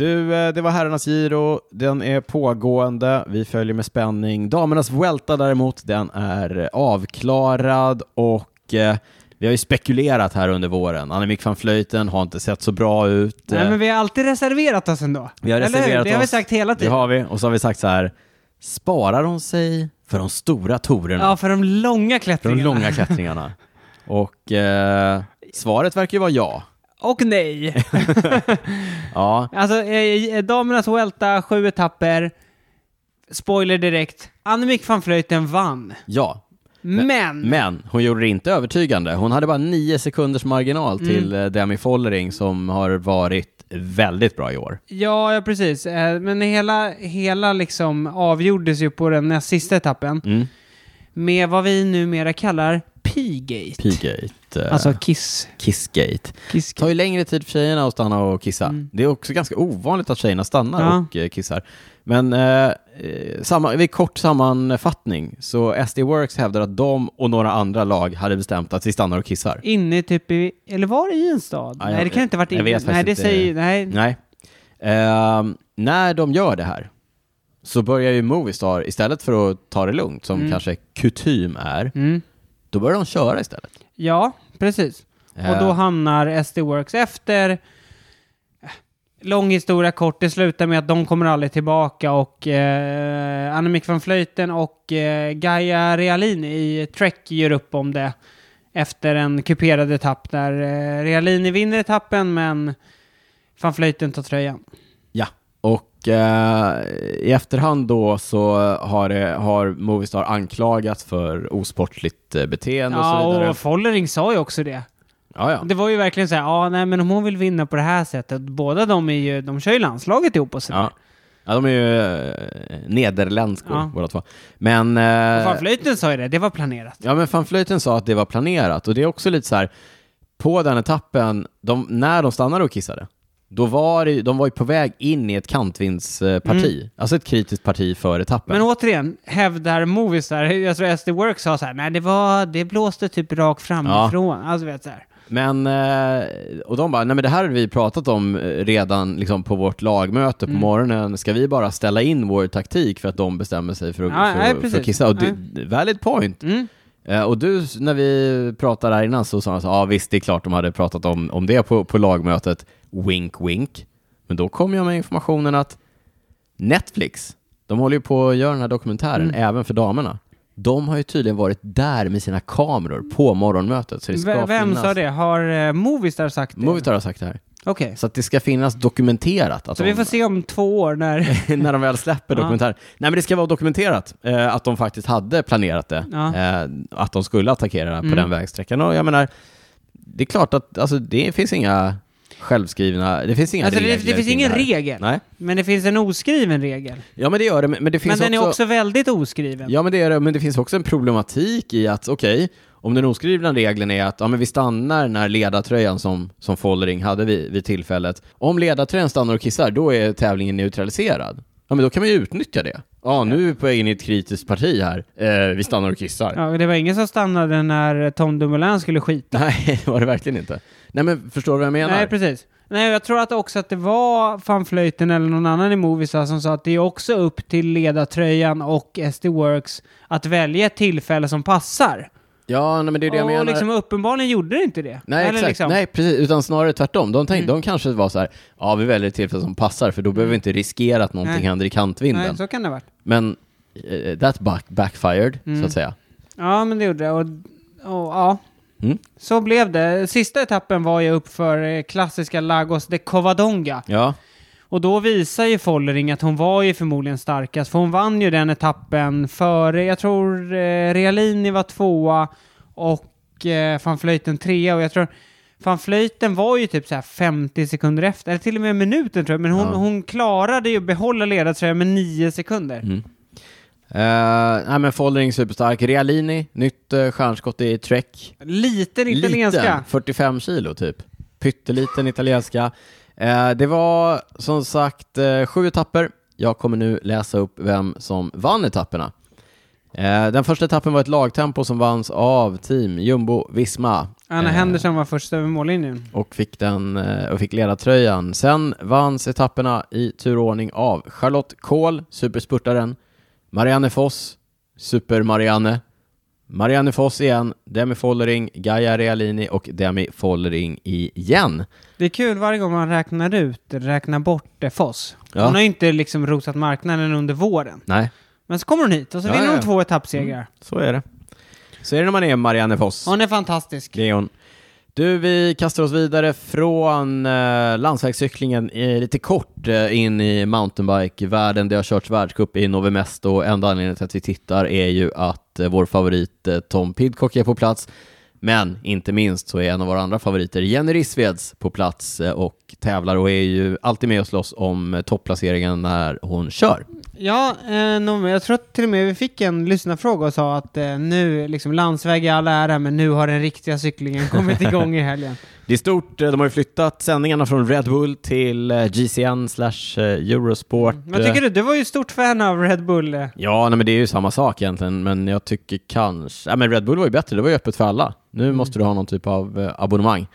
Du, eh, det var herrarnas Giro. Den är pågående. Vi följer med spänning. Damernas Vuelta däremot, den är avklarad och eh, vi har ju spekulerat här under våren. Annemiek van Vleuten har inte sett så bra ut. Nej, Eh, men vi har alltid reserverat oss ändå. vi har Eller hur? reserverat Det har vi oss. sagt hela Det tiden. har vi. Och så har vi sagt så här, sparar hon sig för de stora torerna? Ja, för de långa för de klättringarna. långa klättringarna? (laughs) Och eh, svaret verkar ju vara ja. Och nej. (laughs) Ja, alltså, eh, damernas Vuelta, sju etapper. Spoiler direkt. Annemiek van Vleuten vann. ja. Men, Men hon gjorde det inte övertygande. Hon hade bara nio sekunders marginal Mm. till eh, Demi Follering som har varit väldigt bra i år. ja, ja precis. Eh, Men hela, hela liksom avgjordes ju på den näst sista etappen Mm. med vad vi numera kallar P-gate. Eh, Alltså kiss. Kissgate. kiss Det tar ju längre tid för tjejerna att stanna och kissa. Mm. Det är också ganska ovanligt att tjejerna stannar Ja. och eh, kissar. Men eh, eh, samma, vid kort sammanfattning så SD Works hävdar att de och några andra lag hade bestämt att vi stannar och kissar. Inne typ i, eller var det i en stad? Ja, nej, det kan inte ha varit jag inne. vet Nej, det inte. säger, nej. Nej. Ehm, när de gör det här så börjar ju Movistar, istället för att ta det lugnt, som Mm. kanske kutym är, Mm. Då börjar de köra istället. Ja, precis. Och då Eh, hamnar SD Works efter. Lång historia kort, det slutar med att de kommer aldrig tillbaka och eh, Annemiek van Vleuten och eh, Gaia Realini i Trek gör upp om det efter en kuperad etapp där eh, Realini vinner etappen men van Vleuten tar tröjan. Ja, eh, i efterhand då så har, det, har Movistar anklagats för osportligt eh, beteende och så Ja, vidare. och Follering sa ju också det. Ja, ja. Det var ju verkligen så här, ja nej men om hon vill vinna på det här sättet, båda de är ju, de kör ju landslaget ihop och sådär. Ja. ja, de är ju eh, nederländskor Ja. båda två. Men... Eh, Van Vleuten sa ju det, det var planerat. Ja, men van Vleuten sa att det var planerat och det är också lite så här, på den etappen, de, när de stannade och kissade, då var det, de var ju på väg in i ett kantvindsparti, alltså ett kritiskt parti för etappen. Men återigen, hävdar Movistar, jag tror SD Work sa så här, nej det var, det blåste typ rakt framifrån. Alltså vet så här. Men, eh, och de bara, nej men det här har vi pratat om eh, redan liksom på vårt lagmöte på Mm. morgonen, ska vi bara ställa in vår taktik för att de bestämmer sig för att, Ja, för, nej, för att kissa? Och det, valid point. Mm. Eh, och du, när vi pratade här innan så sa han så ja visst det är klart de hade pratat om, om det på, på lagmötet, wink wink. Men då kom jag med informationen att Netflix, de håller ju på att göra den här dokumentären Mm. även för damerna. De har ju tydligen varit där med sina kameror på morgonmötet. Så det ska V- Vem finnas... sa det? Har uh, Movistar sagt det? Movistar har sagt det här. Okej. Så att det ska finnas dokumenterat. Att Så de, vi får se om två år när... (laughs) när de väl släpper Ja. dokumentären. Nej men det ska vara dokumenterat eh, att de faktiskt hade planerat det. Ja. Eh, att de skulle attackera Mm. på den vägsträckan. Och jag menar, det är klart att alltså, det finns inga självskrivna, det finns inga Alltså det, regler det finns kring ingen det här. regel. Nej. Men det finns en oskriven regel. Ja men det gör det, men men det Men finns den också... är också väldigt oskriven. Ja men det är det, men det finns också en problematik i att, okej, om den oskrivna regeln är att ja, men vi stannar när ledartröjan som, som Follering hade vid, vid tillfället. Om ledartröjan stannar och kissar, då är tävlingen neutraliserad. Ja men då kan man ju utnyttja det. Ja, nu är vi på väg in i ett kritiskt parti här. Eh, vi stannar och kissar. Ja, det var ingen som stannade när Tom Dumoulin skulle skita. Nej, (laughs) det var det verkligen inte. Nej men förstår du vad jag menar? Nej, precis. Nej, jag tror att också att det var van Vleuten eller någon annan i Movistar som sa att det är också upp till ledartröjan och SD Works att välja ett tillfälle som passar. Ja, nej, men det är det jag och menar. liksom uppenbarligen gjorde det inte det. Nej, Eller exakt. Liksom, Nej, precis. Utan snarare tvärtom. De, tänkte, Mm. de kanske var så här, ja vi väljer ett tillfälle som passar för då behöver vi inte riskera att någonting Nej. händer i kantvinden. Nej, så kan det ha varit. Men eh, that back, backfired, Mm. så att säga. Ja, men det gjorde det. Och, och ja, Mm. så blev det. Sista etappen var ju upp för eh, klassiska Lagos de Covadonga. Ja, Och då visar ju Follering att hon var ju förmodligen starkast, för hon vann ju den etappen före, jag tror eh, Realini var tvåa och eh, van Vleuten trea och jag tror van Vleuten var ju typ så här 50 sekunder efter, eller till och med minuten tror jag, men hon, Ja. hon klarade ju att behålla ledartröjan med 9 sekunder. Mm. Uh, nej men Follering superstark. Realini, nytt uh, stjärnskott i Trek. Liten italienska. Liten, 45 kilo typ. Pytteliten italienska. Eh, det var som sagt eh, sju etapper. Jag kommer nu läsa upp vem som vann etapperna. Den första etappen var ett lagtempo som vanns av Team Jumbo Visma. Anna Henderson var först över mållinjen. och fick, den, och fick ledartröjan. Sen vanns etapperna i turordning av Charlotte Kohl, superspurtaren, Marianne Foss, Super-Marianne, Marianne Foss igen, Demi Follering, Gaia Realini och Demi Follering igen. Det är kul varje gång man räknar ut, räknar bort eh, Foss. Ja. Hon har ju inte liksom rosat marknaden under våren. Nej, Men så kommer hon hit och så Ja, vinner ja. hon två etappsegrar. Så är det. Så är det när man är Marianne Foss. Hon är fantastisk. Det är hon. Du, vi kastar oss vidare från eh, landsvägscyklingen eh, lite kort eh, in i mountainbike-världen. Det har körts världscup i Novi Mesto och enda anledningen till att vi tittar är ju att eh, vår favorit eh, Tom Pidcock är på plats. Men inte minst så är en av våra andra favoriter Jenny Rissveds på plats eh, och tävlar och är ju alltid med och slåss om eh, topplaceringen när hon kör. Ja, eh, no, jag tror att till och med vi fick en lyssnarfråga och sa att eh, nu, liksom landsväg i all ära, men nu har den riktiga cyklingen (laughs) kommit igång i helgen. Det är stort, eh, de har ju flyttat sändningarna från Red Bull till eh, GCN slash eh, Eurosport. Vad tycker du? Du var ju stort fan av Red Bull. Ja, nej, men det är ju samma sak egentligen, men jag tycker kanske... Ja, men Red Bull var ju bättre, det var ju öppet för alla. Nu måste du ha någon typ av abonnemang.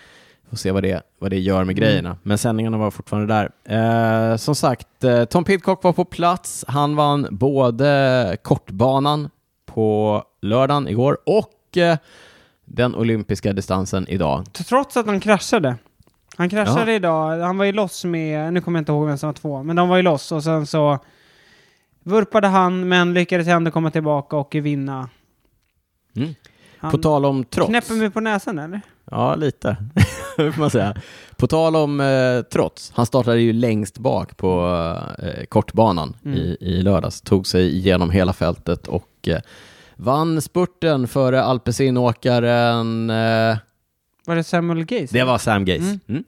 Får se vad det, vad det gör med grejerna. Men sändningarna var fortfarande där. Eh, som sagt, eh, Tom Pidcock var på plats. Han vann både kortbanan på lördagen igår och eh, den olympiska distansen idag. Trots att han kraschade. Han kraschade idag. Han var ju loss med, nu kommer jag inte ihåg vem som var två, men de var ju loss och sen så vurpade han, men lyckades ändå komma tillbaka och vinna. Mm. Han På tal om trots. knäpper mig på näsan eller? Ja, lite. (laughs) Får man säga. På tal om eh, trots, han startade ju längst bak på eh, kortbanan Mm. i, i lördags, tog sig igenom hela fältet och eh, vann spurten före alpecinåkaren, eh, Var det Samuel Gaze? det var Sam Gaze. Mm. Mm.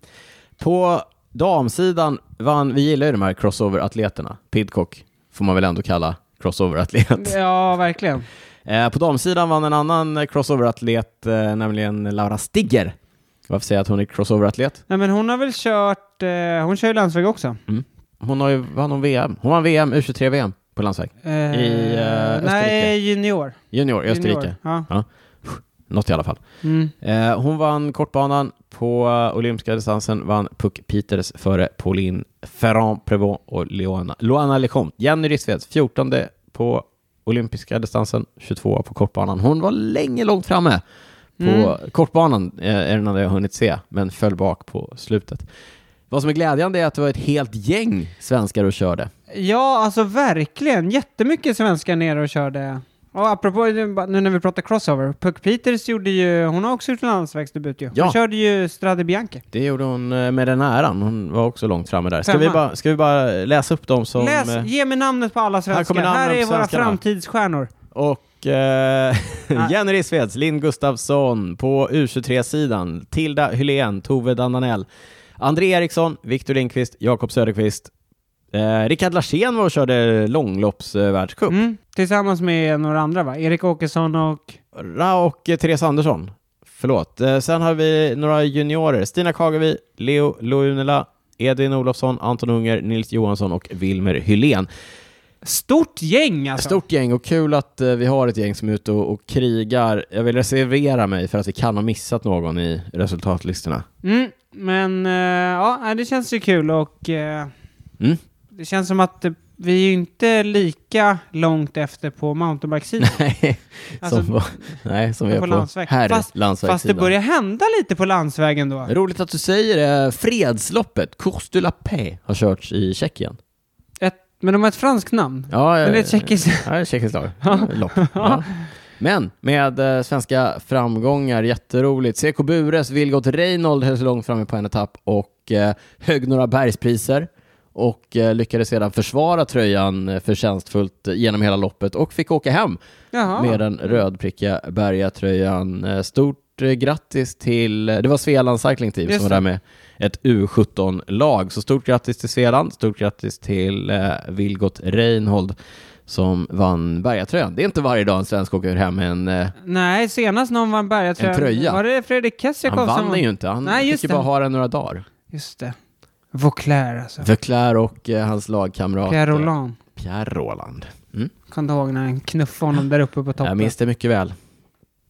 På damsidan vann, vi gillar ju de här crossover-atleterna, Pidcock får man väl ändå kalla crossover-atlet. Ja, verkligen. Eh, på damsidan vann en annan eh, crossover-atlet, eh, nämligen Laura Stigger. Varför säger jag att hon är crossover-atlet? Nej, men hon har väl kört, hon kör ju landsväg också. Hon har ju, vann hon VM? Hon vann VM, U23-VM på landsväg. Eh, I, Österrike. Nej, junior. Junior i Österrike. Junior. Ja. Något i alla fall. Mm. Eh, hon vann kortbanan. På olympiska distansen vann Puck Peters före Pauline Ferrand-Prévot och Loana, Loana Lecomte. Jenny Rissveds, 14 på olympiska distansen, 22 på kortbanan. Hon var länge långt framme på Mm. kortbanan, eh, är den enda jag hunnit se, men föll bak på slutet. Vad som är glädjande är att det var ett helt gäng svenskar och körde. Ja, alltså verkligen. Jättemycket svenskar nere och körde. Och apropå, nu när vi pratar crossover, Puck Peters gjorde ju, hon har också gjort en landsvägsdebut ju. Ja. Hon körde ju Strade Bianche. Det gjorde hon eh, med den äran. Hon var också långt framme där. Ska vi, bara, ska vi bara läsa upp dem som... Läs, eh, ge mig namnet på alla svenskar. Här, namnen är våra framtidsstjärnor. Och eh, (laughs) Jenny Rissveds, Linn Gustafsson på U23-sidan, Tilda Hylén, Tove Dananell, André Eriksson, Viktor Lindqvist, Jakob Söderqvist, eh, Rickard Larsén var och körde långloppsvärldscup. Mm. Tillsammans med några andra va? Erik Åkesson och... Ra och Therese Andersson. Förlåt. Eh, sen har vi några juniorer. Stina Kagevi, Leo Lounela, Edvin Olofsson, Anton Unger, Nils Johansson och Wilmer Hylén. Stort gäng alltså! Stort gäng och kul att eh, vi har ett gäng som är ute och, och krigar. Jag vill reservera mig för att vi kan ha missat någon i resultatlistorna. Mm. Men eh, ja, det känns ju kul och Mm. det känns som att vi är ju inte lika långt efter på mountainbike-sidan. (laughs) Nej, Alltså, som, var- nej, som vi är på på, landsväg. här Fast- landsvägssidan. Fast det börjar hända lite på landsvägen då. Roligt att du säger det. Fredsloppet, Course de la Paix, har körts i Tjeckien. Ett, men de har ett franskt namn. Ja, Men det är ett tjeckiskt... Ja, tjeckiskt lag. (laughs) Lopp. Ja. Men med eh, svenska framgångar, jätteroligt. CK Bures, Vilgot Reinhold höll sig långt framme på en etapp och eh, högg några bergspriser och eh, lyckades sedan försvara tröjan eh, förtjänstfullt genom hela loppet och fick åka hem Jaha. med den rödprickiga bergatröjan. Eh, Stort grattis till, det var Svealand Cycling Team Just som var där med ett U17-lag. Så stort grattis till Svealand, stort grattis till eh, Vilgot Reinhold som vann bergatröjan. Det är inte varje dag en svensk åker hem med en... Eh, Nej, senast någon vann bergatröjan. En tröja. Var det Fredrik Kessiakov han som vann den ju inte, han Nej, fick ju bara ha den några dagar. Just det. Vauclair alltså. Vöcklar och eh, hans lagkamrat Pierre eh, Roland. Pierre Roland. Mm. Kan du ihåg när han knuffade honom där uppe på toppen? Jag minns det mycket väl.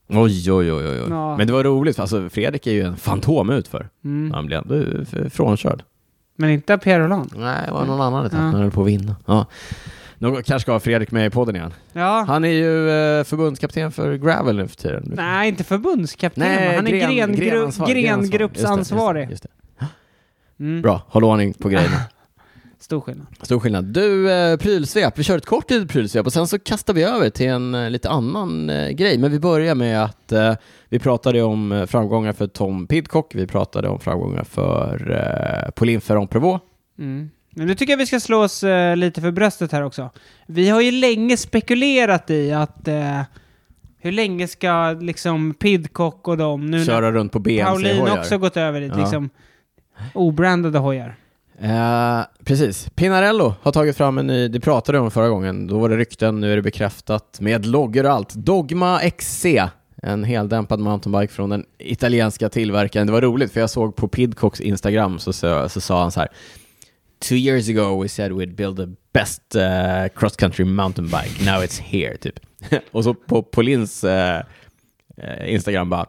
Oj, oj, oj, oj. Ja. Men det var roligt, alltså Fredrik är ju en fantom utför. Mm. Han blev ändå frånkörd. Men inte Pierre Roland. Nej, det var någon annan etapp Ja. han höll på att vinna. Ja. Någon, kanske ska ha Fredrik med i podden igen. Ja. Han är ju eh, förbundskapten för Gravel nu för tiden. Nej, inte förbundskapten. Nej, han är gren- grenansvar. grengruppsansvarig. Just det, just det, just det. Mm. Bra, håll ordning på grejerna. (laughs) Stor skillnad. Stor skillnad. Du, eh, prylsvep. Vi kör ett kort litet prylsvep och sen så kastar vi över till en eh, lite annan eh, grej. Men vi börjar med att eh, vi pratade om eh, framgångar för Tom Pidcock. Vi pratade om framgångar för eh, Pauline Ferrand-Prévot. Mm. Men nu tycker jag vi ska slå oss eh, lite för bröstet här också. Vi har ju länge spekulerat i att eh, hur länge ska liksom Pidcock och dem, nu Köra runt på när Pauline BMC-hojar. också gått över dit, Ja. liksom obrandade hojar. Eh, precis. Pinarello har tagit fram en ny, det pratade om förra gången, då var det rykten, nu är det bekräftat med loggor och allt. Dogma XC, en heldämpad mountainbike från den italienska tillverkaren. Det var roligt för jag såg på Pidcocks Instagram så, så, så sa han så här Two years ago we said we'd build the best eh, uh, cross country mountain bike, now it's here, typ. (laughs) och så på Paulins uh, eh, eh, Instagram bara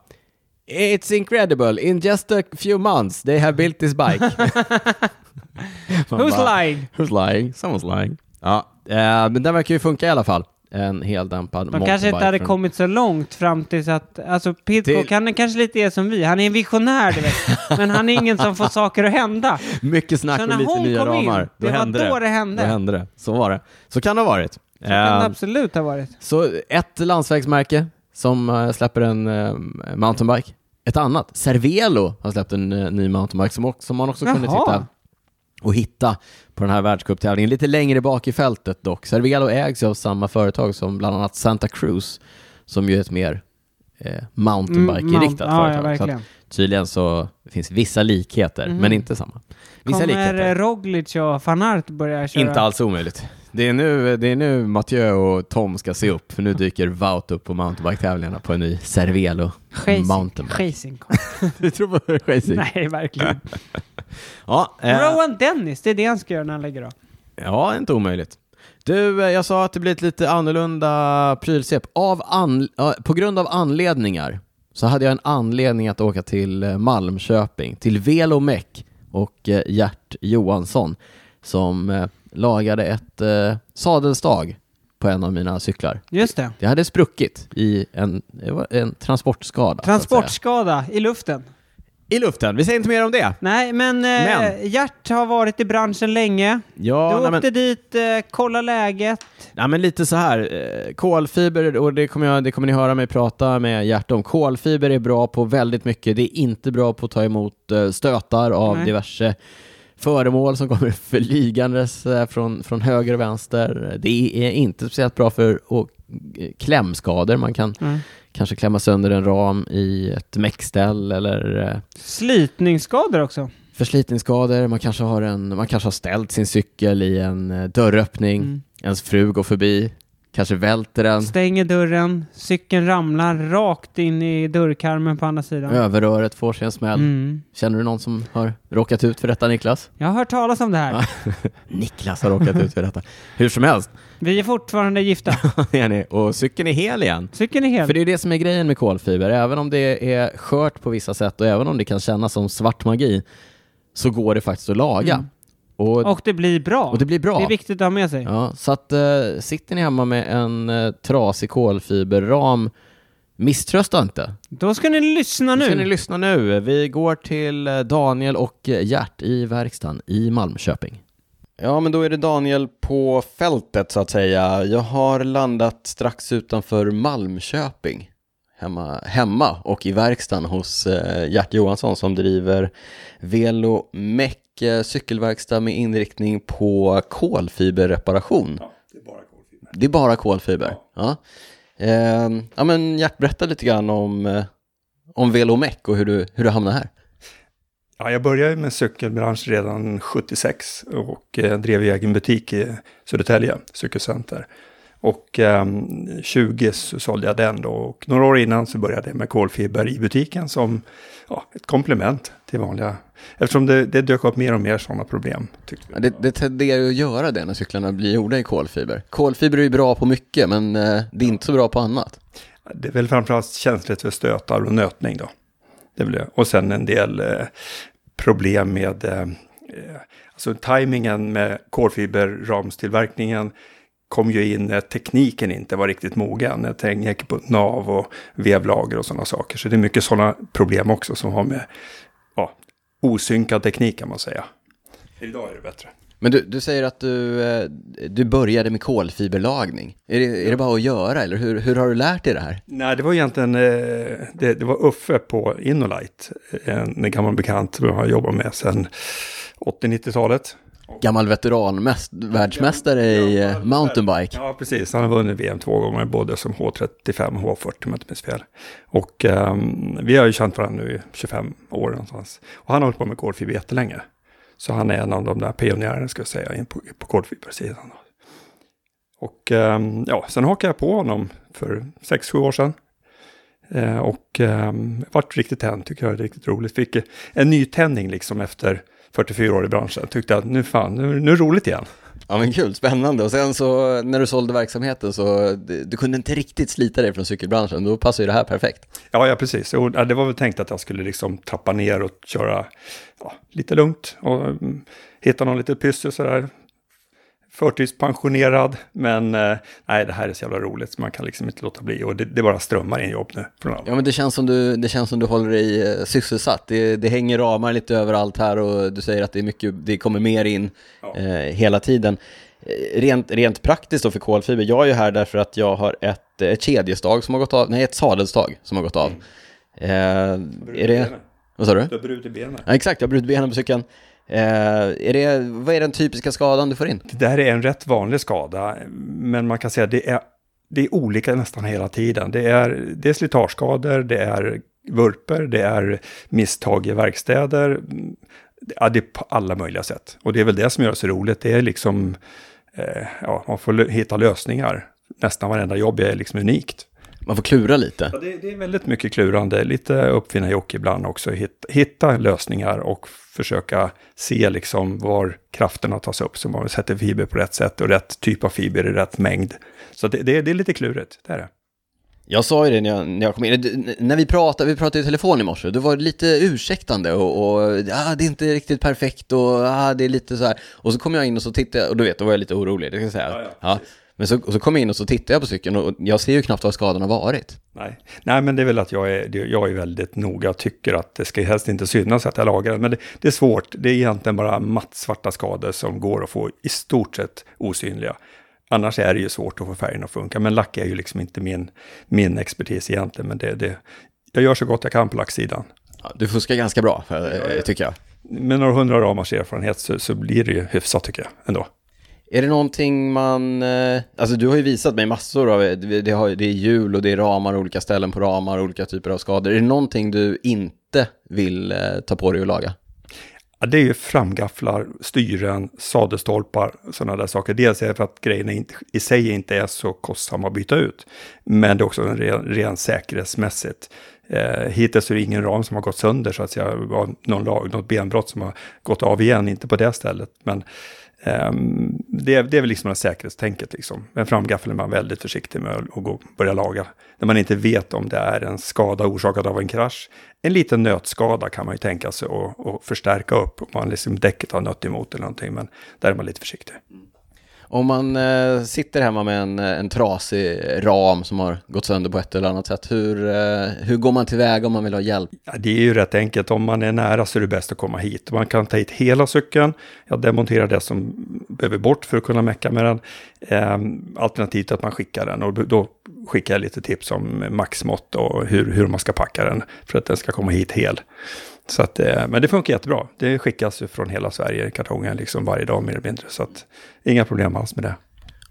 It's incredible, in just a few months they have built this bike. (laughs) (laughs) Who's bara, lying? Who's lying? Someone's lying. Ja, eh, men den verkar ju funka i alla fall. En heldämpad De kanske inte hade från- kommit så långt fram tills att, alltså Pidcock, Till- han är kanske lite är som vi, han är en visionär du vet, men han är ingen som får saker att hända. Mycket snack Så och när lite hon nya kom in, ramar. det var hände då det hände. Då hände det. Så var det. Så kan det ha varit. Så kan det Eh, absolut ha varit. Så ett landsvägsmärke som eh, släpper en eh, mountainbike. Ett annat, Cervelo, har släppt en eh, ny mountainbike som, också, som man också kunde Jaha. titta och hitta på den här världscuptävlingen. Lite längre bak i fältet dock. Cervelo ägs ju av samma företag som bland annat Santa Cruz, som ju är ett mer eh, mountainbike-inriktat Mm, ja, ja, företag. så verkligen. att tydligen så finns vissa likheter, Mhm. men inte samma. Vissa Kommer likheter. Roglic och van Aert börja köra? Inte alls omöjligt. Det är, nu, det är nu Mathieu och Tom ska se upp, för nu dyker Wout upp på mountainbike-tävlingarna på en ny Cervelo Chasing. mountainbike. Chasing. (laughs) Du tror på racing? Nej, verkligen. (laughs) Ja, eh, Rowan Dennis, det är det han ska göra när han lägger av. ja, inte omöjligt. Du, eh, jag sa att det blir ett lite annorlunda prylsvep. Av an, på grund av anledningar så hade jag en anledning att åka till eh, Malmköping, till Velomec och eh, Gert Johansson som lagade ett eh, sadelstag på en av mina cyklar. Just det. Det hade spruckit i en, det var en transportskada. Transportskada i luften. I luften, vi säger inte mer om det. Nej, men, eh, Men- Gert har varit i branschen länge. Ja, du nej, åkte men, dit, eh, kolla läget. nej, men lite så här, eh, kolfiber, och det kommer, jag, det kommer ni höra mig prata med Gert om. Kolfiber är bra på väldigt mycket, det är inte bra på att ta emot eh, stötar av Nej. diverse föremål som kommer flygandes eh, från, från höger och vänster. Det är inte speciellt bra för och, eh, klämskador, man kan Mm. kanske klämma sönder en ram i ett mäckställ eller eh, Slitningsskador också. förslitningsskador, man kanske har, en, man kanske har ställt sin cykel i en dörröppning, Mm. ens fru går förbi, kanske välter den, Stänger dörren, cykeln ramlar rakt in i dörrkarmen på andra sidan. överröret får sig en smäll. Mm. Känner du någon som har råkat ut för detta Niklas? Jag har hört talas om det här. (laughs) Niklas har råkat ut för detta. Hur som helst, Vi är fortfarande gifta. (laughs) är ni, och cykeln är hel igen. Cykeln är hel. För det är det som är grejen med kolfiber, även om det är skört på vissa sätt och även om det kan kännas som svart magi, så går det faktiskt att laga. Mm. Och, Och det blir bra. och det blir bra. Det är viktigt att ha med sig. Ja, så att eh, sitter ni hemma med en eh, trasig kolfiberram, misströsta inte. Då ska ni lyssna Nu nu. ska ni lyssna nu. Vi går till eh, Daniel och Gert i verkstaden i Malmköping. Ja, men då är det Daniel på fältet så att säga. Jag har landat strax utanför Malmköping. Hemma, hemma och i verkstaden hos eh, Gert Johansson som driver Velo Mech eh, cykelverkstad med inriktning på kolfiberreparation. Det är bara kolfiber. Det är bara kolfiber? Ja. Eh, ja men Gert, berätta lite grann om, eh, om Velomec och hur du, hur du hamnade här. Ja, jag började med cykelbransch redan 76 och eh, drev egen butik i Södertälje, cykelcenter. Och eh, 20 så sålde jag den då och några år innan så började jag med kolfiber i butiken som ja, ett komplement till vanliga. Eftersom det, det dök upp mer och mer sådana problem. Ja, Det, det tenderar ju att göra det när cyklarna blir gjorda i kolfiber. Kolfiber är ju bra på mycket, men eh, det är inte så bra på annat. Det är väl framförallt känsligt för stötar och nötning då. Det det. Och sen en del eh, problem med eh, alltså tajmingen med kolfiberramstillverkningen kom ju in när tekniken inte var riktigt mogen. Det gick på nav och vevlager och sådana saker. Så det är mycket sådana problem också som har med ja, osynkad teknik kan man säga. Idag är det bättre. Men du, du säger att du, eh, du började med kolfiberlagning. Är det, är det bara att göra eller hur, hur har du lärt dig det här? Nej, det var egentligen, eh, det, det var Uffe på Innolight, en gammal bekant som jag har jobbat med sedan 80-90-talet. Gammal veteran, världsmästare i eh, mountainbike. Ja, precis. Han har vunnit VM två gånger, både som H35 och H40 om jag inte minns fel. Och um, vi har ju känt varandra nu i 25 år någonstans. Och han har hållit på med kolfiber jättelänge. Så han är en av de där pionjärerna, ska jag säga, in på, på kolfibersidan. Och um, ja, sen hakade jag på honom för 6-7 år sedan. Uh, och um, vart riktigt tänd, tycker jag är riktigt roligt. Fick en nytändning liksom efter 44 år i branschen. Tyckte att nu fan, nu, nu är det roligt igen. Ja men kul, spännande. Och sen så när du sålde verksamheten så du kunde inte riktigt slita dig från cykelbranschen, då passar ju det här perfekt. Ja, ja precis. Och, det var väl tänkt att jag skulle liksom trappa ner och köra ja, lite lugnt och um, hitta någon lite pyssel sådär förtidspensionerad, men eh, nej, det här är så jävla roligt så man kan liksom inte låta bli och det, det bara strömmar in jobb nu. Ja, men det känns som du, det känns som du håller dig eh, sysselsatt. Det, det hänger ramar lite överallt här och du säger att det är mycket, det kommer mer in ja. eh, hela tiden. Eh, rent, rent praktiskt då för kolfiber, jag är ju här därför att jag har ett, ett kedjestag som har gått av, nej ett sadelstag som har gått av. Mm. Eh, är det... Vad sa du? Du har brutit benen. Ja, exakt, jag har brutit benen på cykeln. Eh, är det, vad är den typiska skadan du får in? Det här är en rätt vanlig skada, men man kan säga att det är, det är olika nästan hela tiden. Det är, det är slitageskador, det är vurper, det är misstag i verkstäder. Ja, det är på alla möjliga sätt. Och det är väl det som gör det så roligt. Det är liksom, eh, ja, man får hitta lösningar. Nästan varenda jobb är liksom unikt. Man får klura lite. Ja, det, det, är väldigt mycket klurande, lite uppfinna jock ibland också. Hitta, hitta lösningar och försöka se liksom var krafterna tas upp så man sätter fiber på rätt sätt och rätt typ av fiber i rätt mängd. Så det, det, det är lite klurigt, det är det. Jag sa ju det när jag, när jag kom in, när vi pratade, vi pratade i telefon i morse, du var lite ursäktande och, och ah, det är inte riktigt perfekt och ah, det är lite så här. Och så kom jag in och så tittade jag, och du vet, då var jag lite orolig, det ska jag säga. Ja, ja. Men så, så kom jag in och så tittade jag på cykeln och jag ser ju knappt vad skadan har varit. Nej. Nej, men det är väl att jag är, jag är väldigt noga och tycker att det ska helst inte synas att jag lagar den. Men det, det är svårt, det är egentligen bara mattsvarta skador som går att få i stort sett osynliga. Annars är det ju svårt att få färgen att funka, men lack är ju liksom inte min, min expertis egentligen. Men det, det, jag gör så gott jag kan på lacksidan. Ja, du fuskar ganska bra, tycker jag. Med några hundra ramars erfarenhet så, så blir det ju hyfsat tycker jag ändå. Är det någonting man, eh, alltså du har ju visat mig massor av, eh, det, har, det är hjul och det är ramar, olika ställen på ramar, olika typer av skador. Är det någonting du inte vill eh, ta på dig och laga? Ja, det är ju framgafflar, styren, sadelstolpar, sådana där saker. Dels är det för att grejerna inte, i sig inte är så kostsamma att byta ut. Men det är också ren, ren säkerhetsmässigt. Eh, hittills är det ingen ram som har gått sönder så att säga. Någon lag, något benbrott som har gått av igen, inte på det stället. Men Um, det, det är väl liksom det säkerhetstänket liksom. Men framgaffeln är man väldigt försiktig med att gå, börja laga. När man inte vet om det är en skada orsakad av en krasch. En liten nötskada kan man ju tänka sig att förstärka upp. Om man liksom däcket har nött emot eller någonting. Men där är man lite försiktig. Mm. Om man eh, sitter hemma med en, eh, en trasig ram som har gått sönder på ett eller annat sätt, hur, eh, hur går man tillväga om man vill ha hjälp? Ja, det är ju rätt enkelt, om man är nära så är det bäst att komma hit. Man kan ta hit hela cykeln, jag demonterar det som behöver bort för att kunna mecka med den. Eh, alternativt att man skickar den och då skickar jag lite tips om maxmått och hur, hur man ska packa den för att den ska komma hit hel. Så att, eh, men det funkar jättebra. Det skickas ju från hela Sverige i kartongen liksom varje dag mer eller mindre. Så att, inga problem alls med det.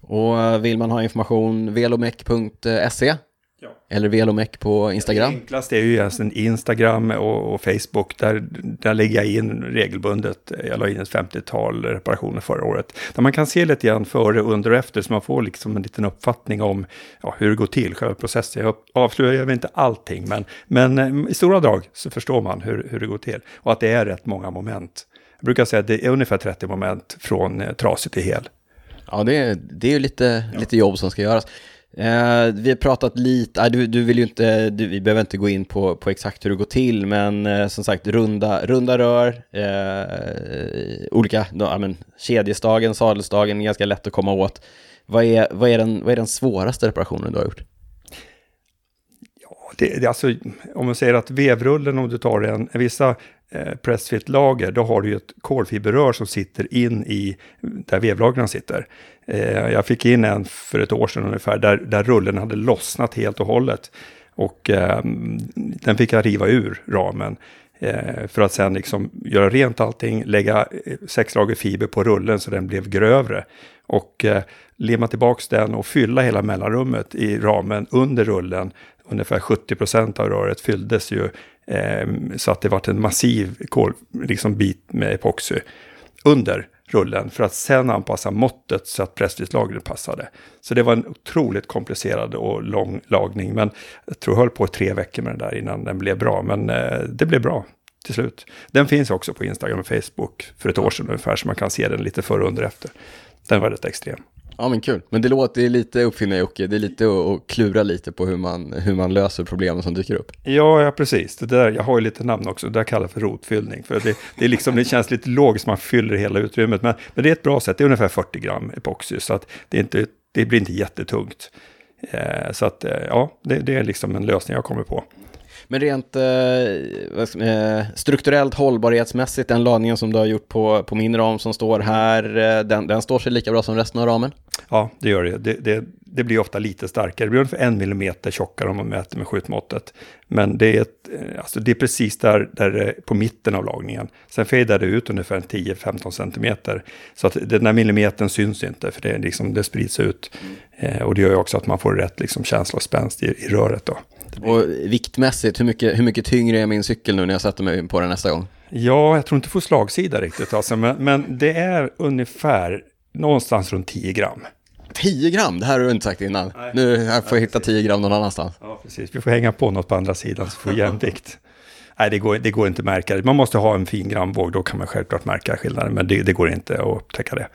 Och eh, vill man ha information, velomec.se Ja. Eller Velomec på Instagram? Det enklaste är ju egentligen Instagram och, och, Facebook. Där, där lägger jag in regelbundet. Jag la in ett 50-tal reparationer förra året. Där man kan se lite grann före, under och efter. Så man får liksom en liten uppfattning om ja, hur det går till, själva processen. Jag avslöjar väl inte allting, men, men eh, i stora drag så förstår man hur, hur det går till. Och att det är rätt många moment. Jag brukar säga att det är ungefär 30 moment från eh, trasig till hel. Ja, det är, det är ju lite, ja. lite jobb som ska göras. Eh, vi har pratat lite, äh, du, du vill ju inte, du, vi behöver inte gå in på, på exakt hur det går till, men eh, som sagt runda, runda rör, eh, olika, ja, men, kedjestagen, sadelsdagen, ganska lätt att komma åt. Vad är, vad, är den, vad är den svåraste reparationen du har gjort? Ja, det, det, alltså, om man säger att vevrullen, om du tar den, vissa eh, pressfit-lager, då har du ju ett kolfiberrör som sitter in i där vevlagren sitter. Eh, jag fick in en för ett år sedan ungefär, där, där rullen hade lossnat helt och hållet. Och eh, den fick jag riva ur ramen. Eh, för att sen liksom göra rent allting, lägga eh, sex lager fiber på rullen så den blev grövre. Och eh, limma tillbaks den och fylla hela mellanrummet i ramen under rullen. Ungefär 70 procent av röret fylldes ju Ehm, så att det vart en massiv kol, liksom bit med epoxy under rullen för att sen anpassa måttet så att pressfrislagret passade. Så det var en otroligt komplicerad och lång lagning. Men jag tror jag höll på tre veckor med den där innan den blev bra. Men eh, det blev bra till slut. Den finns också på Instagram och Facebook för ett år sedan ungefär. Så man kan se den lite före och under efter. Den var rätt extrem. Ja men kul, men det låter lite uppfinnar-Jocke, det är lite att, klura lite på hur man, hur man löser problemen som dyker upp. Ja, ja precis. Det där, jag har ju lite namn också, det där kallas för rotfyllning. För det, det, är liksom, det känns lite logiskt, man fyller hela utrymmet. Men, men det är ett bra sätt, det är ungefär 40 gram epoxy, så att det, är inte, det blir inte jättetungt. Eh, så att eh, ja, det, det är liksom en lösning jag kommer på. Men rent eh, strukturellt hållbarhetsmässigt, den lagningen som du har gjort på, på min ram som står här, eh, den, den står sig lika bra som resten av ramen? Ja, det gör det. Det, det, det blir ofta lite starkare. Det blir ungefär en millimeter tjockare om man mäter med skjutmåttet. Men det är, ett, eh, alltså det är precis där, där på mitten av lagningen. Sen fejdar det ut ungefär 10-15 centimeter. Så att den där millimetern syns inte, för det, liksom, det sprids ut. Eh, och det gör ju också att man får rätt liksom, känsla och spänst i, i röret. Då. Och viktmässigt, hur mycket, hur mycket tyngre är min cykel nu när jag sätter mig på den nästa gång? Ja, jag tror inte får slagsida riktigt, alltså, men, men det är ungefär någonstans runt 10 gram. 10 gram? Det här har du inte sagt innan. Nej. Nu jag får jag hitta 10 gram någon annanstans. Ja, precis. Vi får hänga på något på andra sidan så får vi jämvikt. Nej, det går, det går inte att märka. Man måste ha en fin gramvåg, då kan man självklart märka skillnaden. Men det, det går inte att upptäcka det.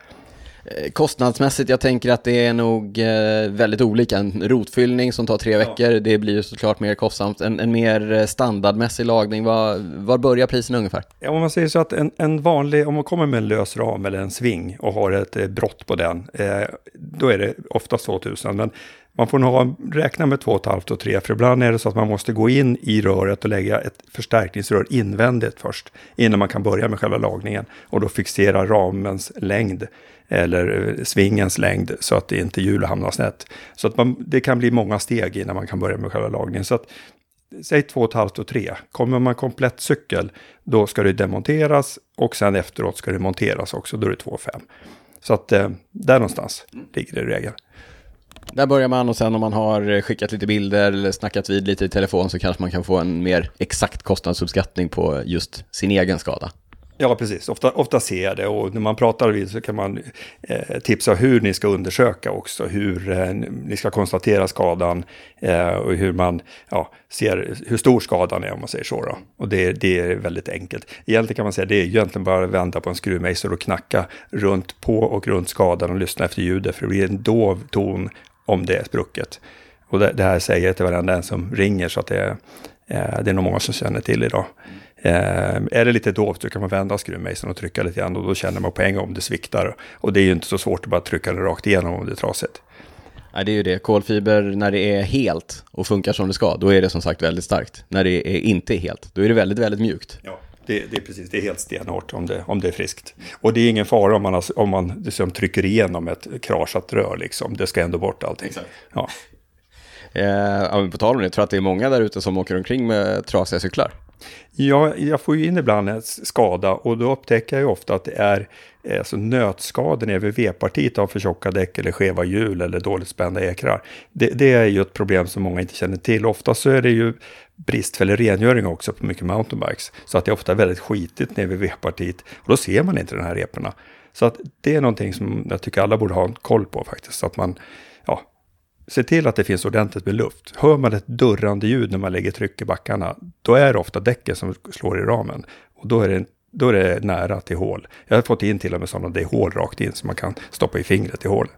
Eh, kostnadsmässigt, jag tänker att det är nog eh, väldigt olika. En rotfyllning som tar tre veckor, det blir ju såklart mer kostsamt. En, en mer eh, standardmässig lagning, var, var börjar priserna ungefär? Ja, om man säger så att en, en, vanlig, om man kommer med en lös ram eller en sving och har ett brott på den, eh, då är det oftast 2000. Men man får nog räkna med 2,5 och 3, för ibland är det så att man måste gå in i röret och lägga ett förstärkningsrör invändigt först, innan man kan börja med själva lagningen. Och då fixera ramens längd eller eh, svingens längd så att det inte hjulet hamnar snett. Så att man, det kan bli många steg innan man kan börja med själva lagningen. Så att, säg 2,5 och 3. Kommer man komplett cykel, då ska det demonteras och sen efteråt ska det monteras också, då är det 2,5. Så att eh, där någonstans ligger det i regel. Där börjar man och sen om man har skickat lite bilder eller snackat vid lite i telefon så kanske man kan få en mer exakt kostnadsuppskattning på just sin egen skada. Ja, precis. Ofta, ofta ser jag det och när man pratar vid så kan man eh, tipsa hur ni ska undersöka också, hur eh, ni ska konstatera skadan eh, och hur man ja, ser hur stor skadan är om man säger så. Då. Och det, det är väldigt enkelt. Egentligen kan man säga det är egentligen bara att vända på en skruvmejsel och knacka runt på och runt skadan och lyssna efter ljudet för det blir en dov ton om det är sprucket. Och det, det här säger jag till varenda en som ringer så att det, eh, det är nog många som känner till idag. Eh, är det lite dovt så kan man vända skruvmejseln och trycka lite grann och då känner man på en gång om det sviktar. Och det är ju inte så svårt att bara trycka det rakt igenom om det är trasigt. Nej, det är ju det. Kolfiber, när det är helt och funkar som det ska, då är det som sagt väldigt starkt. När det är inte är helt, då är det väldigt, väldigt mjukt. Ja, det, det är precis. Det är helt stenhårt om det, om det är friskt. Och det är ingen fara om man, om man liksom trycker igenom ett kraschat rör, liksom. Det ska ändå bort allting. Exakt. Ja. Eh, på tal om det, jag tror att det är många där ute som åker omkring med trasiga cyklar. Ja, jag får ju in ibland en skada och då upptäcker jag ju ofta att det är eh, alltså nötskador nere vid V-partiet av för tjocka däck eller skeva hjul eller dåligt spända ekrar. Det, det, är ju ett problem som många inte känner till. Ofta så är det ju bristfällig rengöring också på mycket mountainbikes. Så att det är ofta väldigt skitigt nere vid V-partiet och då ser man inte de här reporna. Så att det är någonting som jag tycker alla borde ha koll på faktiskt. Så att man Se till att det finns ordentligt med luft. Hör man ett durrande ljud när man lägger tryck i backarna, då är det ofta däcket som slår i ramen. Och då är det, då är det nära till hål. Jag har fått in till och med sådana, det är hål rakt in, så man kan stoppa i fingret i hålet.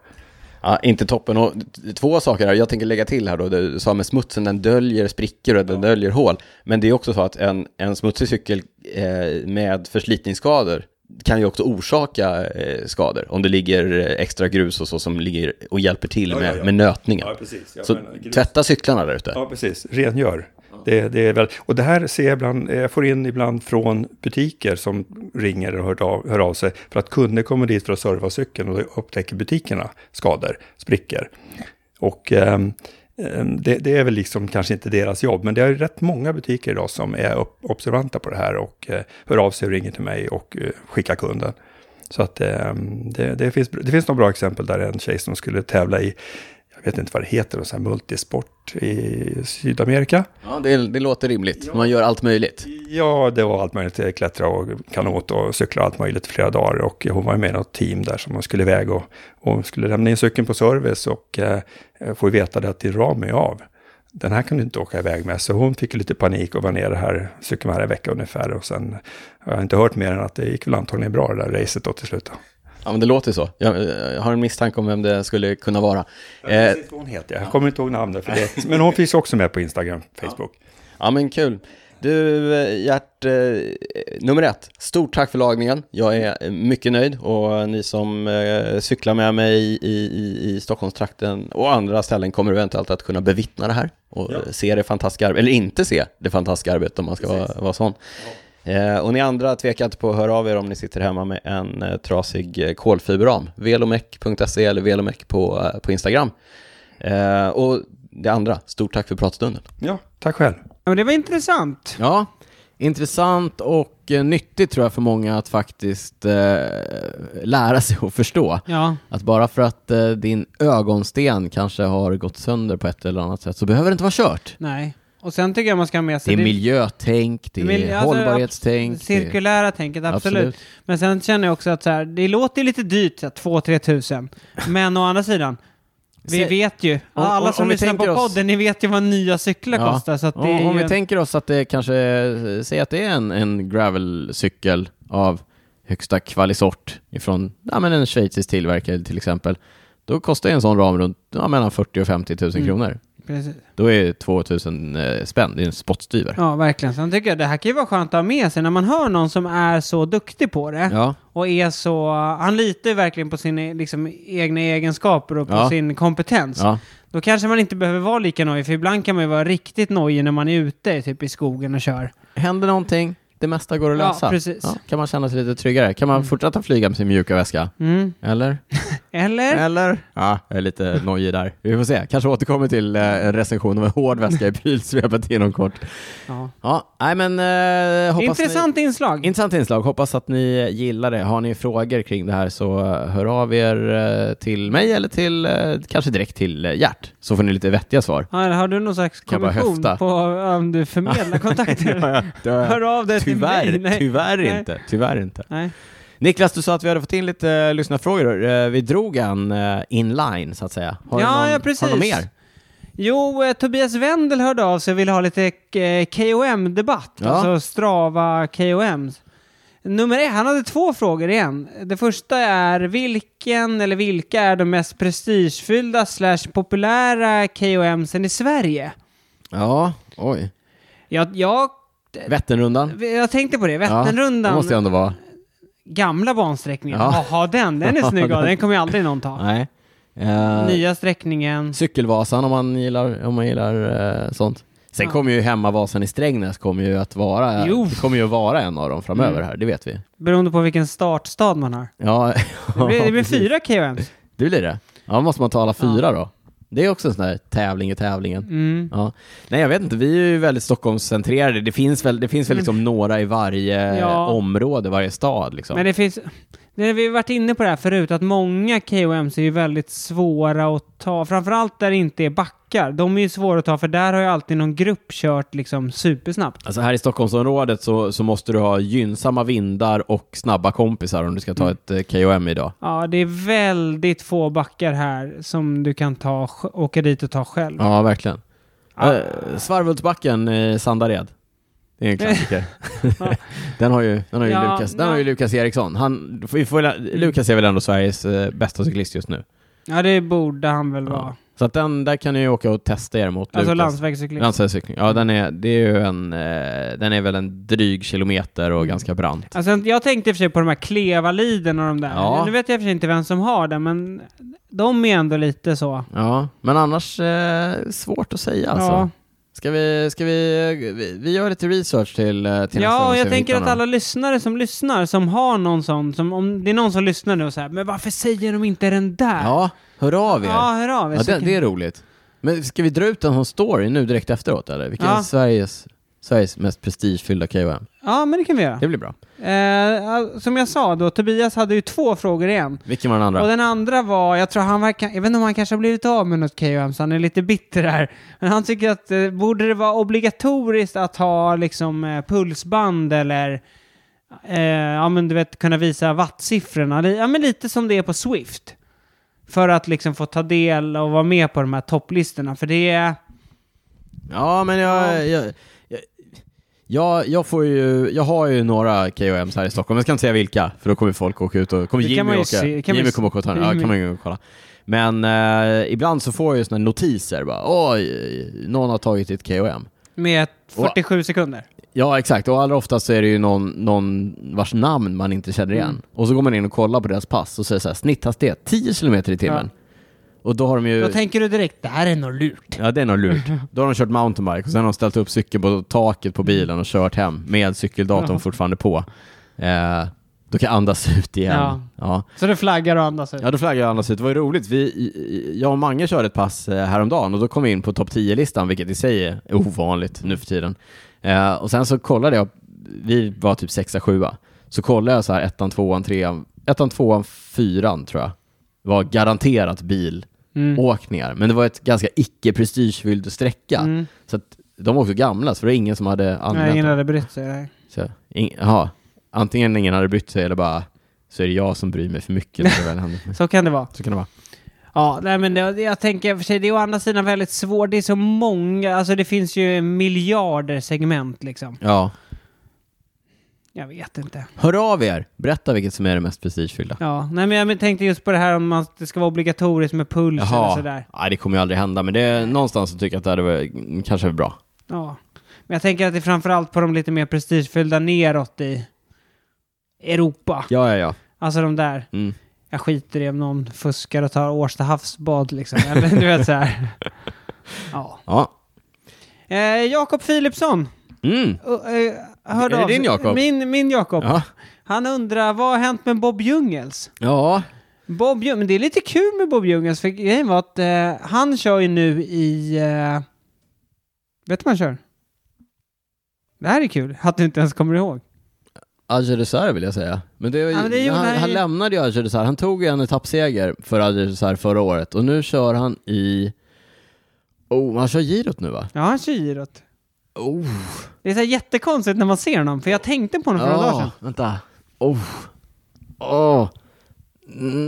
Ja, inte toppen. Och två saker här, jag tänker lägga till här då, du sa med smutsen, den döljer sprickor och den ja. döljer hål. Men det är också så att en, en smutsig cykel eh, med förslitningsskador, kan ju också orsaka eh, skador om det ligger extra grus och så som ligger och hjälper till ja, med, ja, ja. med nötningen. så menar, tvätta cyklarna där ute. Ja, precis. Rengör. Det, det är väl, och det här ser jag ibland, jag får in ibland från butiker som ringer och hör av, hör av sig för att kunder kommer dit för att serva cykeln och upptäcker butikerna skador, sprickor. Och ehm, Ehm, det, det, är väl liksom kanske inte deras jobb, men det är rätt många butiker idag som är observanta på det här och eh, hör av sig och ringer till mig och eh, skickar kunden. Så att ehm, det, det, finns, det finns några bra exempel där en tjej som skulle tävla i vet inte vad det heter, så här multisport i Sydamerika. Ja, det, det låter rimligt. Ja. Man gör allt möjligt. Ja, det var allt möjligt. Klättra och kanot och cykla allt möjligt flera dagar. Och hon var med i något team där som man skulle iväg och, och skulle lämna in cykeln på service och eh, få veta att din ram är av. Den här kan du inte åka iväg med. Så hon fick lite panik och var nere här, cykeln här en vecka ungefär. Och sen har jag inte hört mer än att det gick väl antagligen bra det där racet då till slut. Ja, men det låter så. Jag, jag har en misstanke om vem det skulle kunna vara. Jag eh, hon heter, jag kommer inte ihåg namnet för det. Men hon finns också med på Instagram, (laughs) Facebook. Ja, ja men kul. Du, Gert, eh, nummer ett, stort tack för lagningen. Jag är mycket nöjd och ni som eh, cyklar med mig i, i, i Stockholmstrakten och andra ställen kommer eventuellt att kunna bevittna det här och ja. se det fantastiska arbetet, eller inte se det fantastiska arbetet om man ska vara, vara sån. Ja. Eh, och ni andra tvekar inte på att höra av er om ni sitter hemma med en eh, trasig eh, kolfiberram. velomec.se eller velomec på, eh, på Instagram. Eh, och det andra, stort tack för pratstunden. Ja, tack själv. Ja, det var intressant. Ja, intressant och eh, nyttigt tror jag för många att faktiskt eh, lära sig och förstå. Ja. Att bara för att eh, din ögonsten kanske har gått sönder på ett eller annat sätt så behöver det inte vara kört. Nej. Och sen tycker jag man ska ha med sig... Det är miljötänk, det är Mil alltså, hållbarhetstänk. Cirkulära tänket, absolut. absolut. Men sen känner jag också att så här, det låter lite dyrt, 2-3 tusen. Men å andra sidan, vi så, vet ju, om, alla som lyssnar på oss, podden, ni vet ju vad nya cyklar ja, kostar. Så om, om vi en... tänker oss att det kanske, säg att det är en, en gravelcykel av högsta kvalisort ifrån ja, men en schweizisk tillverkare till exempel. Då kostar en sån ram runt ja, mellan 40 och 50 000 mm. kronor. Precis. Då är 2000 eh, spänn, det är en spottstyver. Ja, verkligen. Sen tycker jag det här kan ju vara skönt att ha med sig när man hör någon som är så duktig på det. Ja. Och är så, han litar ju verkligen på sina liksom, egna egenskaper och på ja. sin kompetens. Ja. Då kanske man inte behöver vara lika nojig, för ibland kan man ju vara riktigt nojig när man är ute typ i skogen och kör. Händer någonting, det mesta går att lösa. Ja, precis. Ja, kan man känna sig lite tryggare? Kan man mm. fortsätta flyga med sin mjuka väska? Mm. Eller? (laughs) Eller? Eller? Ja, jag är lite nojig där. Vi får se. Kanske återkommer till eh, en recension av en hård väska i prylsvepet inom kort. Ja. Ja, nej men eh, Intressant ni... inslag. Intressant inslag. Hoppas att ni gillar det. Har ni frågor kring det här så hör av er eh, till mig eller till, eh, kanske direkt till Gert. Så får ni lite vettiga svar. Ja, har du någon slags kommission på om du förmedlar (laughs) kontakter? ja, ja, hör av dig till mig. Nej. Tyvärr Nej. inte. Tyvärr inte. Nej. Niklas, du sa att vi hade fått in lite uh, lyssnarfrågor. Uh, vi drog en uh, inline, så att säga. Har ja, någon, ja, precis. Har du mer? Jo, eh, Tobias Wendel hörde av sig och ville ha lite eh, KOM-debatt, ja. alltså Strava KOM. Nummer ett, han hade två frågor igen. Det första är vilken eller vilka är de mest prestigefyllda slash populära KOMsen i Sverige? Ja, oj. Jag, jag Vätternrundan? Jag tänkte på det, Vätternrundan. Ja, det måste ju ändå vara. Gamla bansträckningen. Ja. Jaha, den, den är (laughs) snygg den kommer ju aldrig någon ta. Nej. Uh, Nya sträckningen. Cykelvasan om man gillar, om man gillar uh, sånt. Sen ja. kommer ju hemmavasan i Strängnäs kommer ju att vara, jo. det kommer ju att vara en av dem framöver mm. här, det vet vi. Beroende på vilken startstad man har. Ja. det blir, det blir (laughs) fyra KOM. Det blir det? Ja, måste man ta alla fyra då? Det är också en sån där tävling i tävlingen. Mm. Ja. Nej, jag vet inte. Vi är ju väldigt Stockholmscentrerade. Det finns väl, det finns väl liksom några i varje ja. område, varje stad. Liksom. Men det finns, det vi varit inne på det här förut, att många KOMs är ju väldigt svåra att ta, framförallt där det inte är backar. De är ju svåra att ta, för där har ju alltid någon grupp kört liksom supersnabbt. Alltså här i Stockholmsområdet så, så måste du ha gynnsamma vindar och snabba kompisar om du ska ta mm. ett eh, KOM idag. Ja, det är väldigt få backar här som du kan ta, åka dit och ta själv. Ja, verkligen. Ja. Eh, Svarvultsbacken i Sandared. Det är en klassiker. (laughs) (laughs) den har ju, den har ju, ja, Lukas, den ja. har ju Lukas Eriksson. Han, vi får, Lukas är väl ändå Sveriges eh, bästa cyklist just nu. Ja, det borde han väl vara. Så att den, där kan ni ju åka och testa er mot Alltså landsvägscykling? Landsvägscykling. Ja, den är, det är ju en, eh, den är väl en dryg kilometer och mm. ganska brant. Alltså jag tänkte i och för sig på de här Klevaliden och de där. Ja. Nu vet jag i och för sig inte vem som har den, men de är ändå lite så. Ja, men annars eh, svårt att säga alltså. Ja. Ska vi, ska vi, vi, vi gör lite research till, eh, till Ja, och jag tänker att alla lyssnare som lyssnar, som har någon sån, som om det är någon som lyssnar nu och säger men varför säger de inte den där? Ja, hör av er. Ja, hör av er. Ja, det, kan- det är roligt. Men ska vi dra ut en sån story nu direkt efteråt eller? Vilken Ja. är Sveriges, Sveriges mest prestigefyllda KOM? ja, men det kan vi göra. Det blir bra. Eh, som jag sa då, Tobias hade ju två frågor igen. Vilken var den andra? Och den andra var, jag tror han verkar, jag vet inte om han kanske har blivit av med något KOM, så han är lite bitter här. Men han tycker att, eh, borde det vara obligatoriskt att ha liksom eh, pulsband eller, eh, ja men du vet, kunna visa wattsiffrorna? Ja men lite som det är på Swift. För att liksom få ta del och vara med på de här topplistorna, för det är... Ja, men jag, jag, jag, jag, får ju, jag har ju några KOMs här i Stockholm, jag ska inte säga vilka, för då kommer folk åka ut och, kommer Det Jimmy åka, se- kan Jimmy kommer åka och ta den, ja, Jimmy. kan man ju kolla. Men eh, ibland så får jag ju här notiser bara, oj, någon har tagit ditt KOM. Med 47 sekunder. Ja, exakt. Och allra oftast så är det ju någon, någon vars namn man inte känner igen. Mm. Och så går man in och kollar på deras pass och säger så här, snitthastighet 10 km i timmen. Och då har de ju... Då tänker du direkt, det här är nog lurt. Ja, det är nog lurt. (laughs) Då har de kört mountainbike och sen har de ställt upp cykeln på taket på bilen och kört hem med cykeldatorn Ja. fortfarande på. Eh, då kan jag andas (laughs) ut igen. Ja. Ja. Så du flaggar och andas ut. Ja, då flaggar jag andas ut. Det var ju roligt. Vi, jag och Mange körde ett pass eh, häromdagen och då kom vi in på topp 10-listan, vilket i sig är ovanligt nu för tiden. Eh, och sen så kollade jag, vi var typ sexa, sjua. Så kollade jag så här ettan, tvåan, trean, ettan, tvåan, fyran tror jag. var garanterat bilåkningar. Men det var ett ganska icke-prestigefylld sträcka. Mm. Så att de var också gamla, så det var ingen som hade använt Nej, ingen hade brytt sig. Nej. Så, ing, aha, antingen ingen hade brytt sig eller bara så är det jag som bryr mig för mycket när det väl händer. (laughs) Så kan det vara. Så kan det vara. Ja, nej men det, jag tänker för sig, det är å andra sidan väldigt svårt. Det är så många, alltså det finns ju miljarder segment liksom. Ja. Jag vet inte. Hör av er! Berätta vilket som är det mest prestigefyllda. Ja, nej men jag tänkte just på det här om man, det ska vara obligatoriskt med puls eller Jaha. sådär. Nej, det kommer ju aldrig hända, men det är någonstans så tycker jag att det hade varit, kanske är bra. Ja. Men jag tänker att det är framförallt på de lite mer prestigefyllda neråt i Europa. Ja, ja, ja. Alltså de där. Mm. Jag skiter i om någon fuskar och tar Årsta havsbad liksom. (laughs) Eller du vet så här. Ja. Ja. Eh, Jakob Philipsson. Mm. Uh, uh, hörde Är det av din Jakob? Min, min Jakob. Ja. Han undrar, vad har hänt med Bob Jungels? Ja. Bob Jung- men det är lite kul med Bob Jungels, för grejen var att eh, han kör ju nu i... Eh, vet du vad han kör? Det här är kul, att du inte ens kommer ihåg. Dessert vill jag säga. Men, det, Ja, men det han, han han ju. lämnade ju Dessert. Han tog ju en etappseger för Dessert förra året och nu kör han i... Oh, han kör girot nu va? Ja, han kör girot. Oh. Det är så här jättekonstigt när man ser honom, för jag tänkte på honom för några dagar sedan. vänta. Oh. Oh.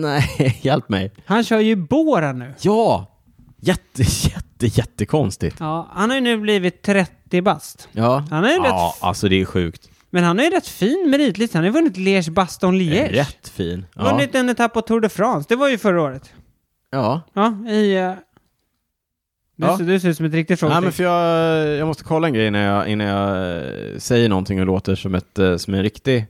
Nej, (laughs) hjälp mig. Han kör ju Bora nu. Ja! Jätte, jätte, jättekonstigt. Ja, han har ju nu blivit 30 bast. Ja. Han är ju Ja, rätt, alltså det är sjukt. men han har ju rätt fin meritlista. Han har ju vunnit Liège Baston Liège. Rätt fin. Ja. Vunnit en etapp på Tour de France. Det var ju förra året. ja. Ja, i... Uh... Du, Ja. ser- du ser ut som ett riktigt Nej, frågetecken. men för jag, jag måste kolla en grej innan jag, innan jag eh, säger någonting och låter som, ett, eh, som en riktig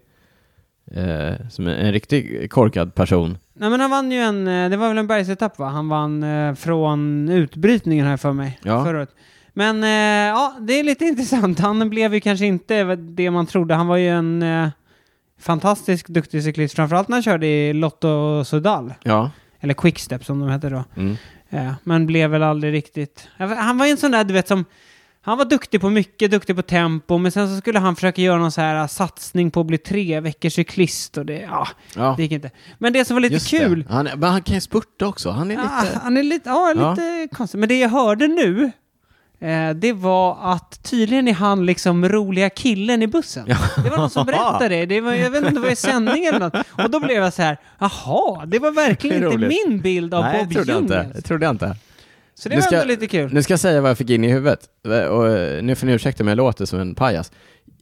eh, som en, riktig korkad person. Nej men han vann ju en, eh, det var väl en bergsetapp va? Han vann eh, från utbrytningen här för mig. Ja. Förra året. Men eh, ja, det är lite (laughs) intressant. Han blev ju kanske inte det man trodde. Han var ju en eh, fantastisk duktig cyklist, framförallt när han körde i Lotto Sudal. Ja. Eller Quickstep som de hette då. Mm. Eh, men blev väl aldrig riktigt... Han var ju en sån där, du vet, som... Han var duktig på mycket, duktig på tempo, men sen så skulle han försöka göra någon så här uh, satsning på att bli tre veckors cyklist och det, ja, ja. det gick inte. Men det som var lite Just kul. Han, men han kan ju spurta också. Han är Ah, lite... han är lite, ja, Ja. lite konstig. Men det jag hörde nu, eh, det var att tydligen är han liksom roliga killen i bussen. Ja. Det var någon som berättade det. det var, jag vet inte om det var i sändning eller något. Och då blev jag så här, jaha, det var verkligen Det inte min bild av Nej, Bob inte. Jungels. Det trodde jag inte. Så det Nu var ska- ändå lite kul. Nu ska jag säga vad jag fick in i huvudet. Och, eh, nu får ni ursäkta om jag låter som en pajas.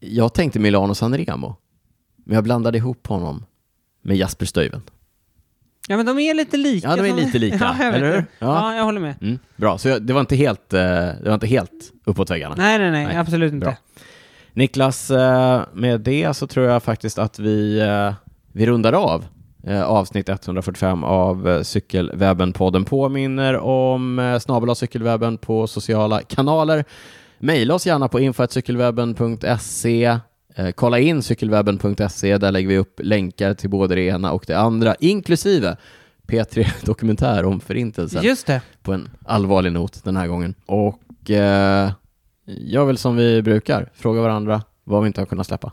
Jag tänkte Milano Sanremo. Men jag blandade ihop honom med Jasper Stuyven. Ja, men de är lite lika. Ja, de är lite lika, (laughs) ja, eller hur? Ja. Ja. jag håller med. Mm, bra, så jag, det var inte helt, eh, det var inte helt uppåt väggarna. Nej, nej, nej, Nej. absolut inte. Bra. Niklas, eh, med det så tror jag faktiskt att vi, eh, vi rundar av avsnitt 145 av Cykelwebben-podden. Påminner om snabel cykelwebben på sociala kanaler. Mejla oss gärna på info.cykelwebben.se. Eh, kolla in cykelwebben.se, där lägger vi upp länkar till både det ena och det andra, inklusive P3 (laughs) Dokumentär om Förintelsen Just det. på en allvarlig not den här gången. Och eh, gör väl som vi brukar, fråga varandra vad vi inte har kunnat släppa.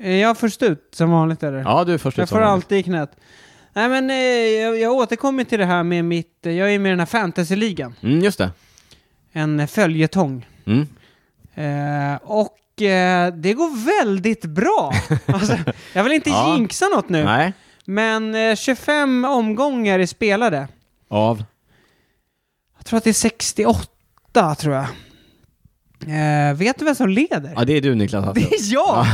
Är jag först ut som vanligt eller? Ja, du är först jag ut som får vanligt. alltid i knät. Nej men eh, jag, jag återkommer till det här med mitt, eh, jag är med i den här fantasyligan. Mm, just det. En följetong. Mm. Eh, och eh, det går väldigt bra. (laughs) alltså, jag vill inte Ja. jinxa något nu. Nej. Men eh, 25 omgångar är spelade. Av? Jag tror att det är 68 tror jag. Eh, vet du vem som leder? Ja, det är du Niklas (laughs) Det är jag!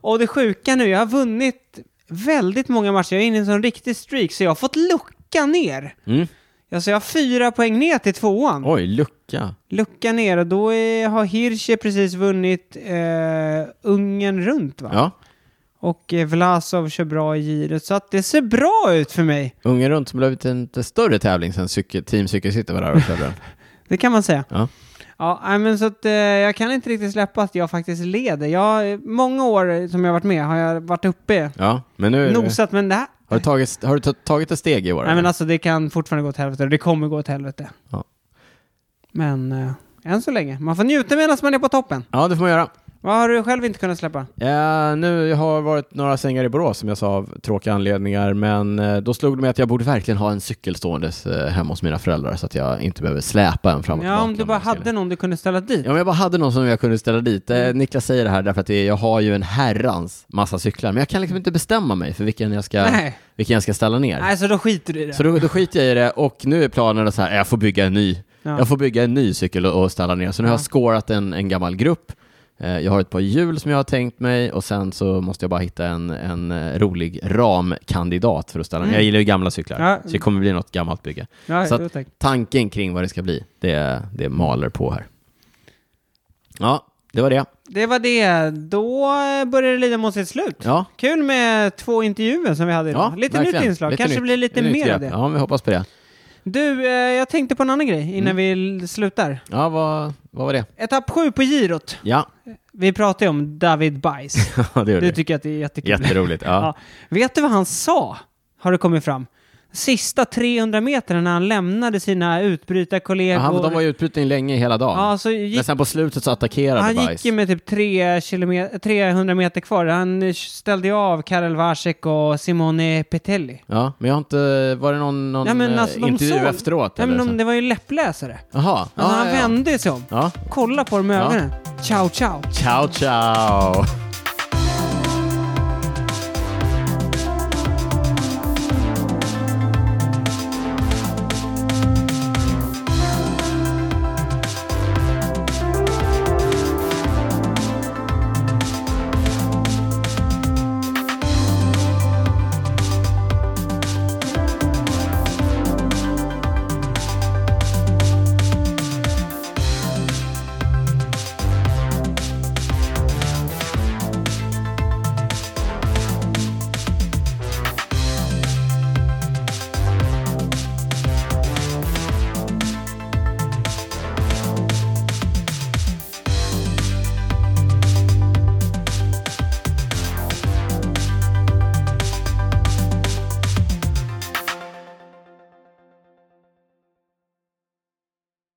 (laughs) Och det sjuka nu, jag har vunnit väldigt många matcher. Jag är inne i en sån riktig streak, så jag har fått lucka ner. Mm. Alltså jag har fyra poäng ner till tvåan. Oj, lucka. Lucka ner och då är, har Hirsche precis vunnit eh, Ungern runt va? Ja. Och eh, Vlasov kör bra i girot, så att det ser bra ut för mig. Ungen runt som blivit en lite större tävling sen cykel, Team Cykelcity var där och körde den. (laughs) Det kan man säga. Ja. Ja, men så att eh, jag kan inte riktigt släppa att jag faktiskt leder. Jag, många år som jag varit med har jag varit uppe, Ja, men nu... nosat, men det här... Har du tagit, har du ta- tagit ett steg i år? Nej men alltså det kan fortfarande gå åt helvete och det kommer gå åt helvete. Ja. Men eh, än så länge. Man får njuta medan man är på toppen. Ja, det får man göra. Vad har du själv inte kunnat släppa? Eh, nu har varit några sängar i Borås som jag sa av tråkiga anledningar, men eh, då slog det mig att jag borde verkligen ha en cykel ståendes eh, hemma hos mina föräldrar så att jag inte behöver släpa en fram och Ja, tillbaka. om du bara hade någon du kunde ställa dit. Ja, om jag bara hade någon som jag kunde ställa dit. Eh, Niklas säger det här därför att det, jag har ju en herrans massa cyklar, men jag kan liksom inte bestämma mig för vilken jag ska, Nej. vilken jag ska ställa ner. Nej, så då skiter du i det. Så då, då skiter jag i det och nu är planen så här, jag får bygga en ny. Ja. Jag får bygga en ny cykel och, och ställa ner. Så nu har jag Ja. skårat en, en gammal grupp. Eh, Jag har ett par hjul som jag har tänkt mig och sen så måste jag bara hitta en, en eh, rolig ramkandidat för att ställa. Mm. Jag gillar ju gamla cyklar, Ja. så det kommer bli något gammalt bygge. Ja, så att-. Tanken kring vad det ska bli, det, det maler på här. Ja, det var det. Det var det. Då börjar det lida mot sitt slut. Ja, Kul med två intervjuer som vi hade idag. ja lite verkligen. nytt inslag. Kanske nytt. blir lite nytt mer av det. Ja, vi hoppas på det. Du, eh, jag tänkte på en annan grej innan Mm. vi slutar. Ja, vad, vad var det? Etapp sju på girot. Ja, Vi pratade ju om David Bajs. (laughs) det gjorde Du tycker att det är jättekul. Jätteroligt. Ja. Ja. Vet du vad han sa? Har det kommit fram? Sista 300 meterna när han lämnade sina utbrytarkollegor. Ja, han, de var ju utbruten länge hela dagen. Ja, så gick, Men sen på slutet så attackerade han Bajs. gick ju med typ 3 kilometer, 300 meter kvar. Han ställde ju av Karel Vasek och Simone Petelli. Ja, men jag har inte... Var det någon, någon Ja, men eh, alltså, intervju såg- efteråt? Ja, men de, det var ju läppläsare. Jaha. Alltså, ja, han ja, vände sig om. Ja. Kolla på dem med ögonen. Ciao, ciao. Ciao, ciao!